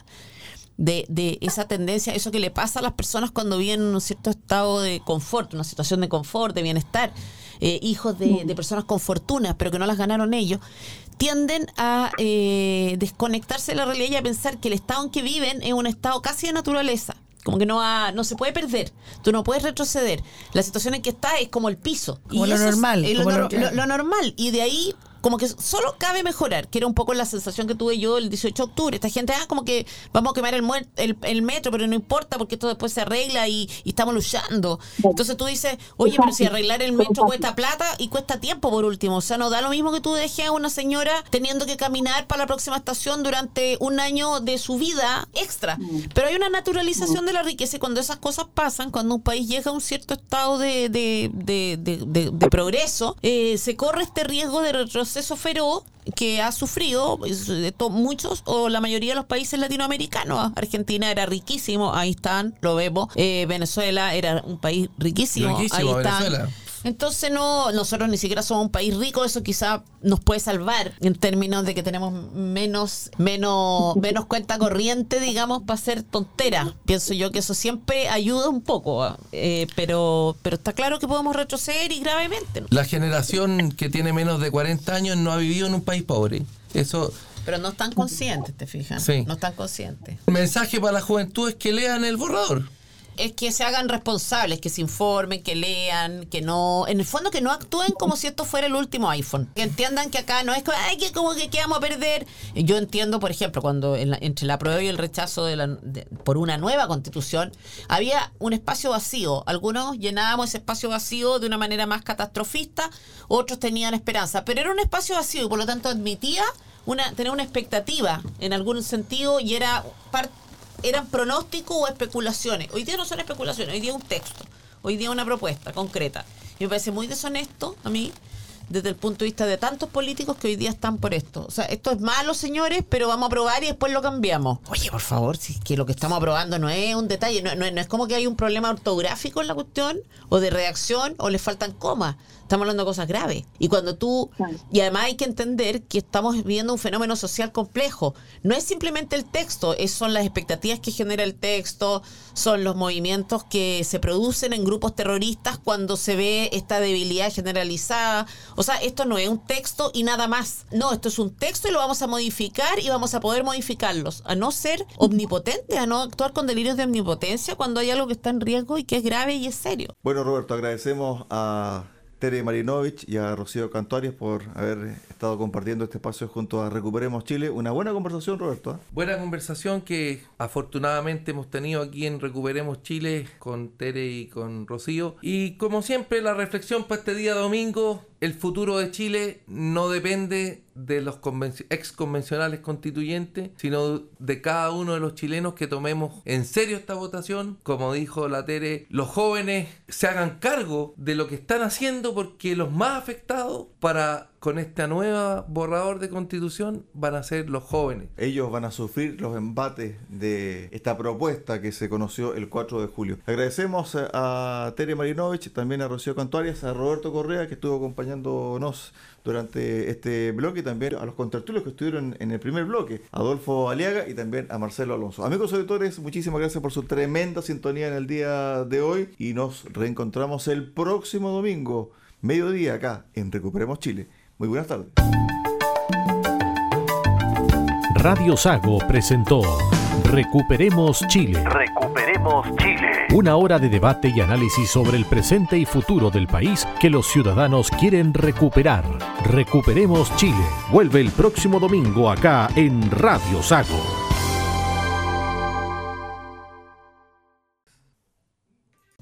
de, de esa tendencia, eso que le pasa a las personas cuando viven en un cierto estado de confort, una situación de confort, de bienestar, eh, hijos de, de personas con fortunas, pero que no las ganaron ellos, tienden a eh, desconectarse de la realidad y a pensar que el estado en que viven es un estado casi de naturaleza. como que no va, no se puede perder, tú no puedes retroceder. La situación en que está es como el piso. Como lo es- normal, es lo, como nor- lo- lo- lo normal. Y de ahí como que solo cabe mejorar, que era un poco la sensación que tuve yo el 18 de octubre. Esta gente, ah, como que vamos a quemar el, el, el metro, pero no importa porque esto después se arregla y, y estamos luchando. Entonces tú dices, oye, pero si arreglar el metro cuesta plata y cuesta tiempo por último. O sea, no da lo mismo que tú dejes a una señora teniendo que caminar para la próxima estación durante un año de su vida extra. Pero hay una naturalización de la riqueza y cuando esas cosas pasan, cuando un país llega a un cierto estado de, de, progreso, eh, se corre este riesgo de retroceso feroz que ha sufrido pues, muchos o la mayoría de los países latinoamericanos. Argentina era riquísimo, ahí están, lo vemos. Eh, Venezuela era un país riquísimo, Riquísimo, ahí están. Venezuela. Entonces no, nosotros ni siquiera somos un país rico, eso quizá nos puede salvar en términos de que tenemos menos, menos, menos cuenta corriente, digamos, para hacer tonteras. Pienso yo que eso siempre ayuda un poco, ah, eh, pero, pero está claro que podemos retroceder y gravemente. ¿no? La generación que tiene menos de 40 años no ha vivido en un país pobre. Eso, Pero no están conscientes, te fijas. Sí. No están conscientes. el mensaje para la juventud es que lean el borrador. Es que se hagan responsables, que se informen, que lean, que no, en el fondo que no actúen como si esto fuera el último iPhone. Que entiendan que acá no es como, ay, que como que qué vamos a perder. Yo entiendo, por ejemplo, cuando en la- entre la prueba y el rechazo de la, de- por una nueva constitución, había un espacio vacío. Algunos llenábamos ese espacio vacío de una manera más catastrofista, otros tenían esperanza, pero era un espacio vacío y por lo tanto admitía una, tener una expectativa en algún sentido y era parte eran pronósticos o especulaciones. Hoy día no son especulaciones, hoy día un texto, hoy día una propuesta concreta. Y me parece muy deshonesto a mí desde el punto de vista de tantos políticos que hoy día están por esto. O sea, esto es malo, señores, pero vamos a aprobar y después lo cambiamos. Oye, por favor, si es que lo que estamos aprobando no es un detalle, no, no- no es como que hay un problema ortográfico en la cuestión, o de redacción, o le faltan comas. Estamos hablando de cosas graves. Y cuando tú. Y además hay que entender que estamos viviendo un fenómeno social complejo. No es simplemente el texto, es, son las expectativas que genera el texto, son los movimientos que se producen en grupos terroristas cuando se ve esta debilidad generalizada. O sea, esto no es un texto y nada más. No, esto es un texto y lo vamos a modificar y vamos a poder modificarlos. A no ser omnipotentes, a no actuar con delirios de omnipotencia cuando hay algo que está en riesgo y que es grave y es serio. Bueno, Roberto, agradecemos a Tere Marinovich y a Rocío Cantuarias por haber estado compartiendo este espacio junto a Recuperemos Chile. Una buena conversación, Roberto. ¿ah? Buena conversación que afortunadamente hemos tenido aquí en Recuperemos Chile con Tere y con Rocío. Y como siempre, la reflexión para este día domingo, el futuro de Chile no depende de los ex convencionales constituyentes, sino de cada uno de los chilenos que tomemos en serio esta votación. Como dijo la Tere, los jóvenes se hagan cargo de lo que están haciendo porque los más afectados para con esta nueva borrador de constitución van a ser los jóvenes. Ellos van a sufrir los embates de esta propuesta que se conoció el 4 de julio. Agradecemos a Tere Marinovich, también a Rocío Cantuarias, a Roberto Correa, que estuvo acompañándonos durante este bloque, y también a los contertulios que estuvieron en el primer bloque, Adolfo Aliaga y también a Marcelo Alonso. Amigos auditores, muchísimas gracias por su tremenda sintonía en el día de hoy y nos reencontramos el próximo domingo, mediodía acá en Recuperemos Chile. Muy buenas tardes. Radio Sago presentó Recuperemos Chile. Recuperemos Chile. Una hora de debate y análisis sobre el presente y futuro del país que los ciudadanos quieren recuperar. Recuperemos Chile. Vuelve el próximo domingo acá en Radio Sago.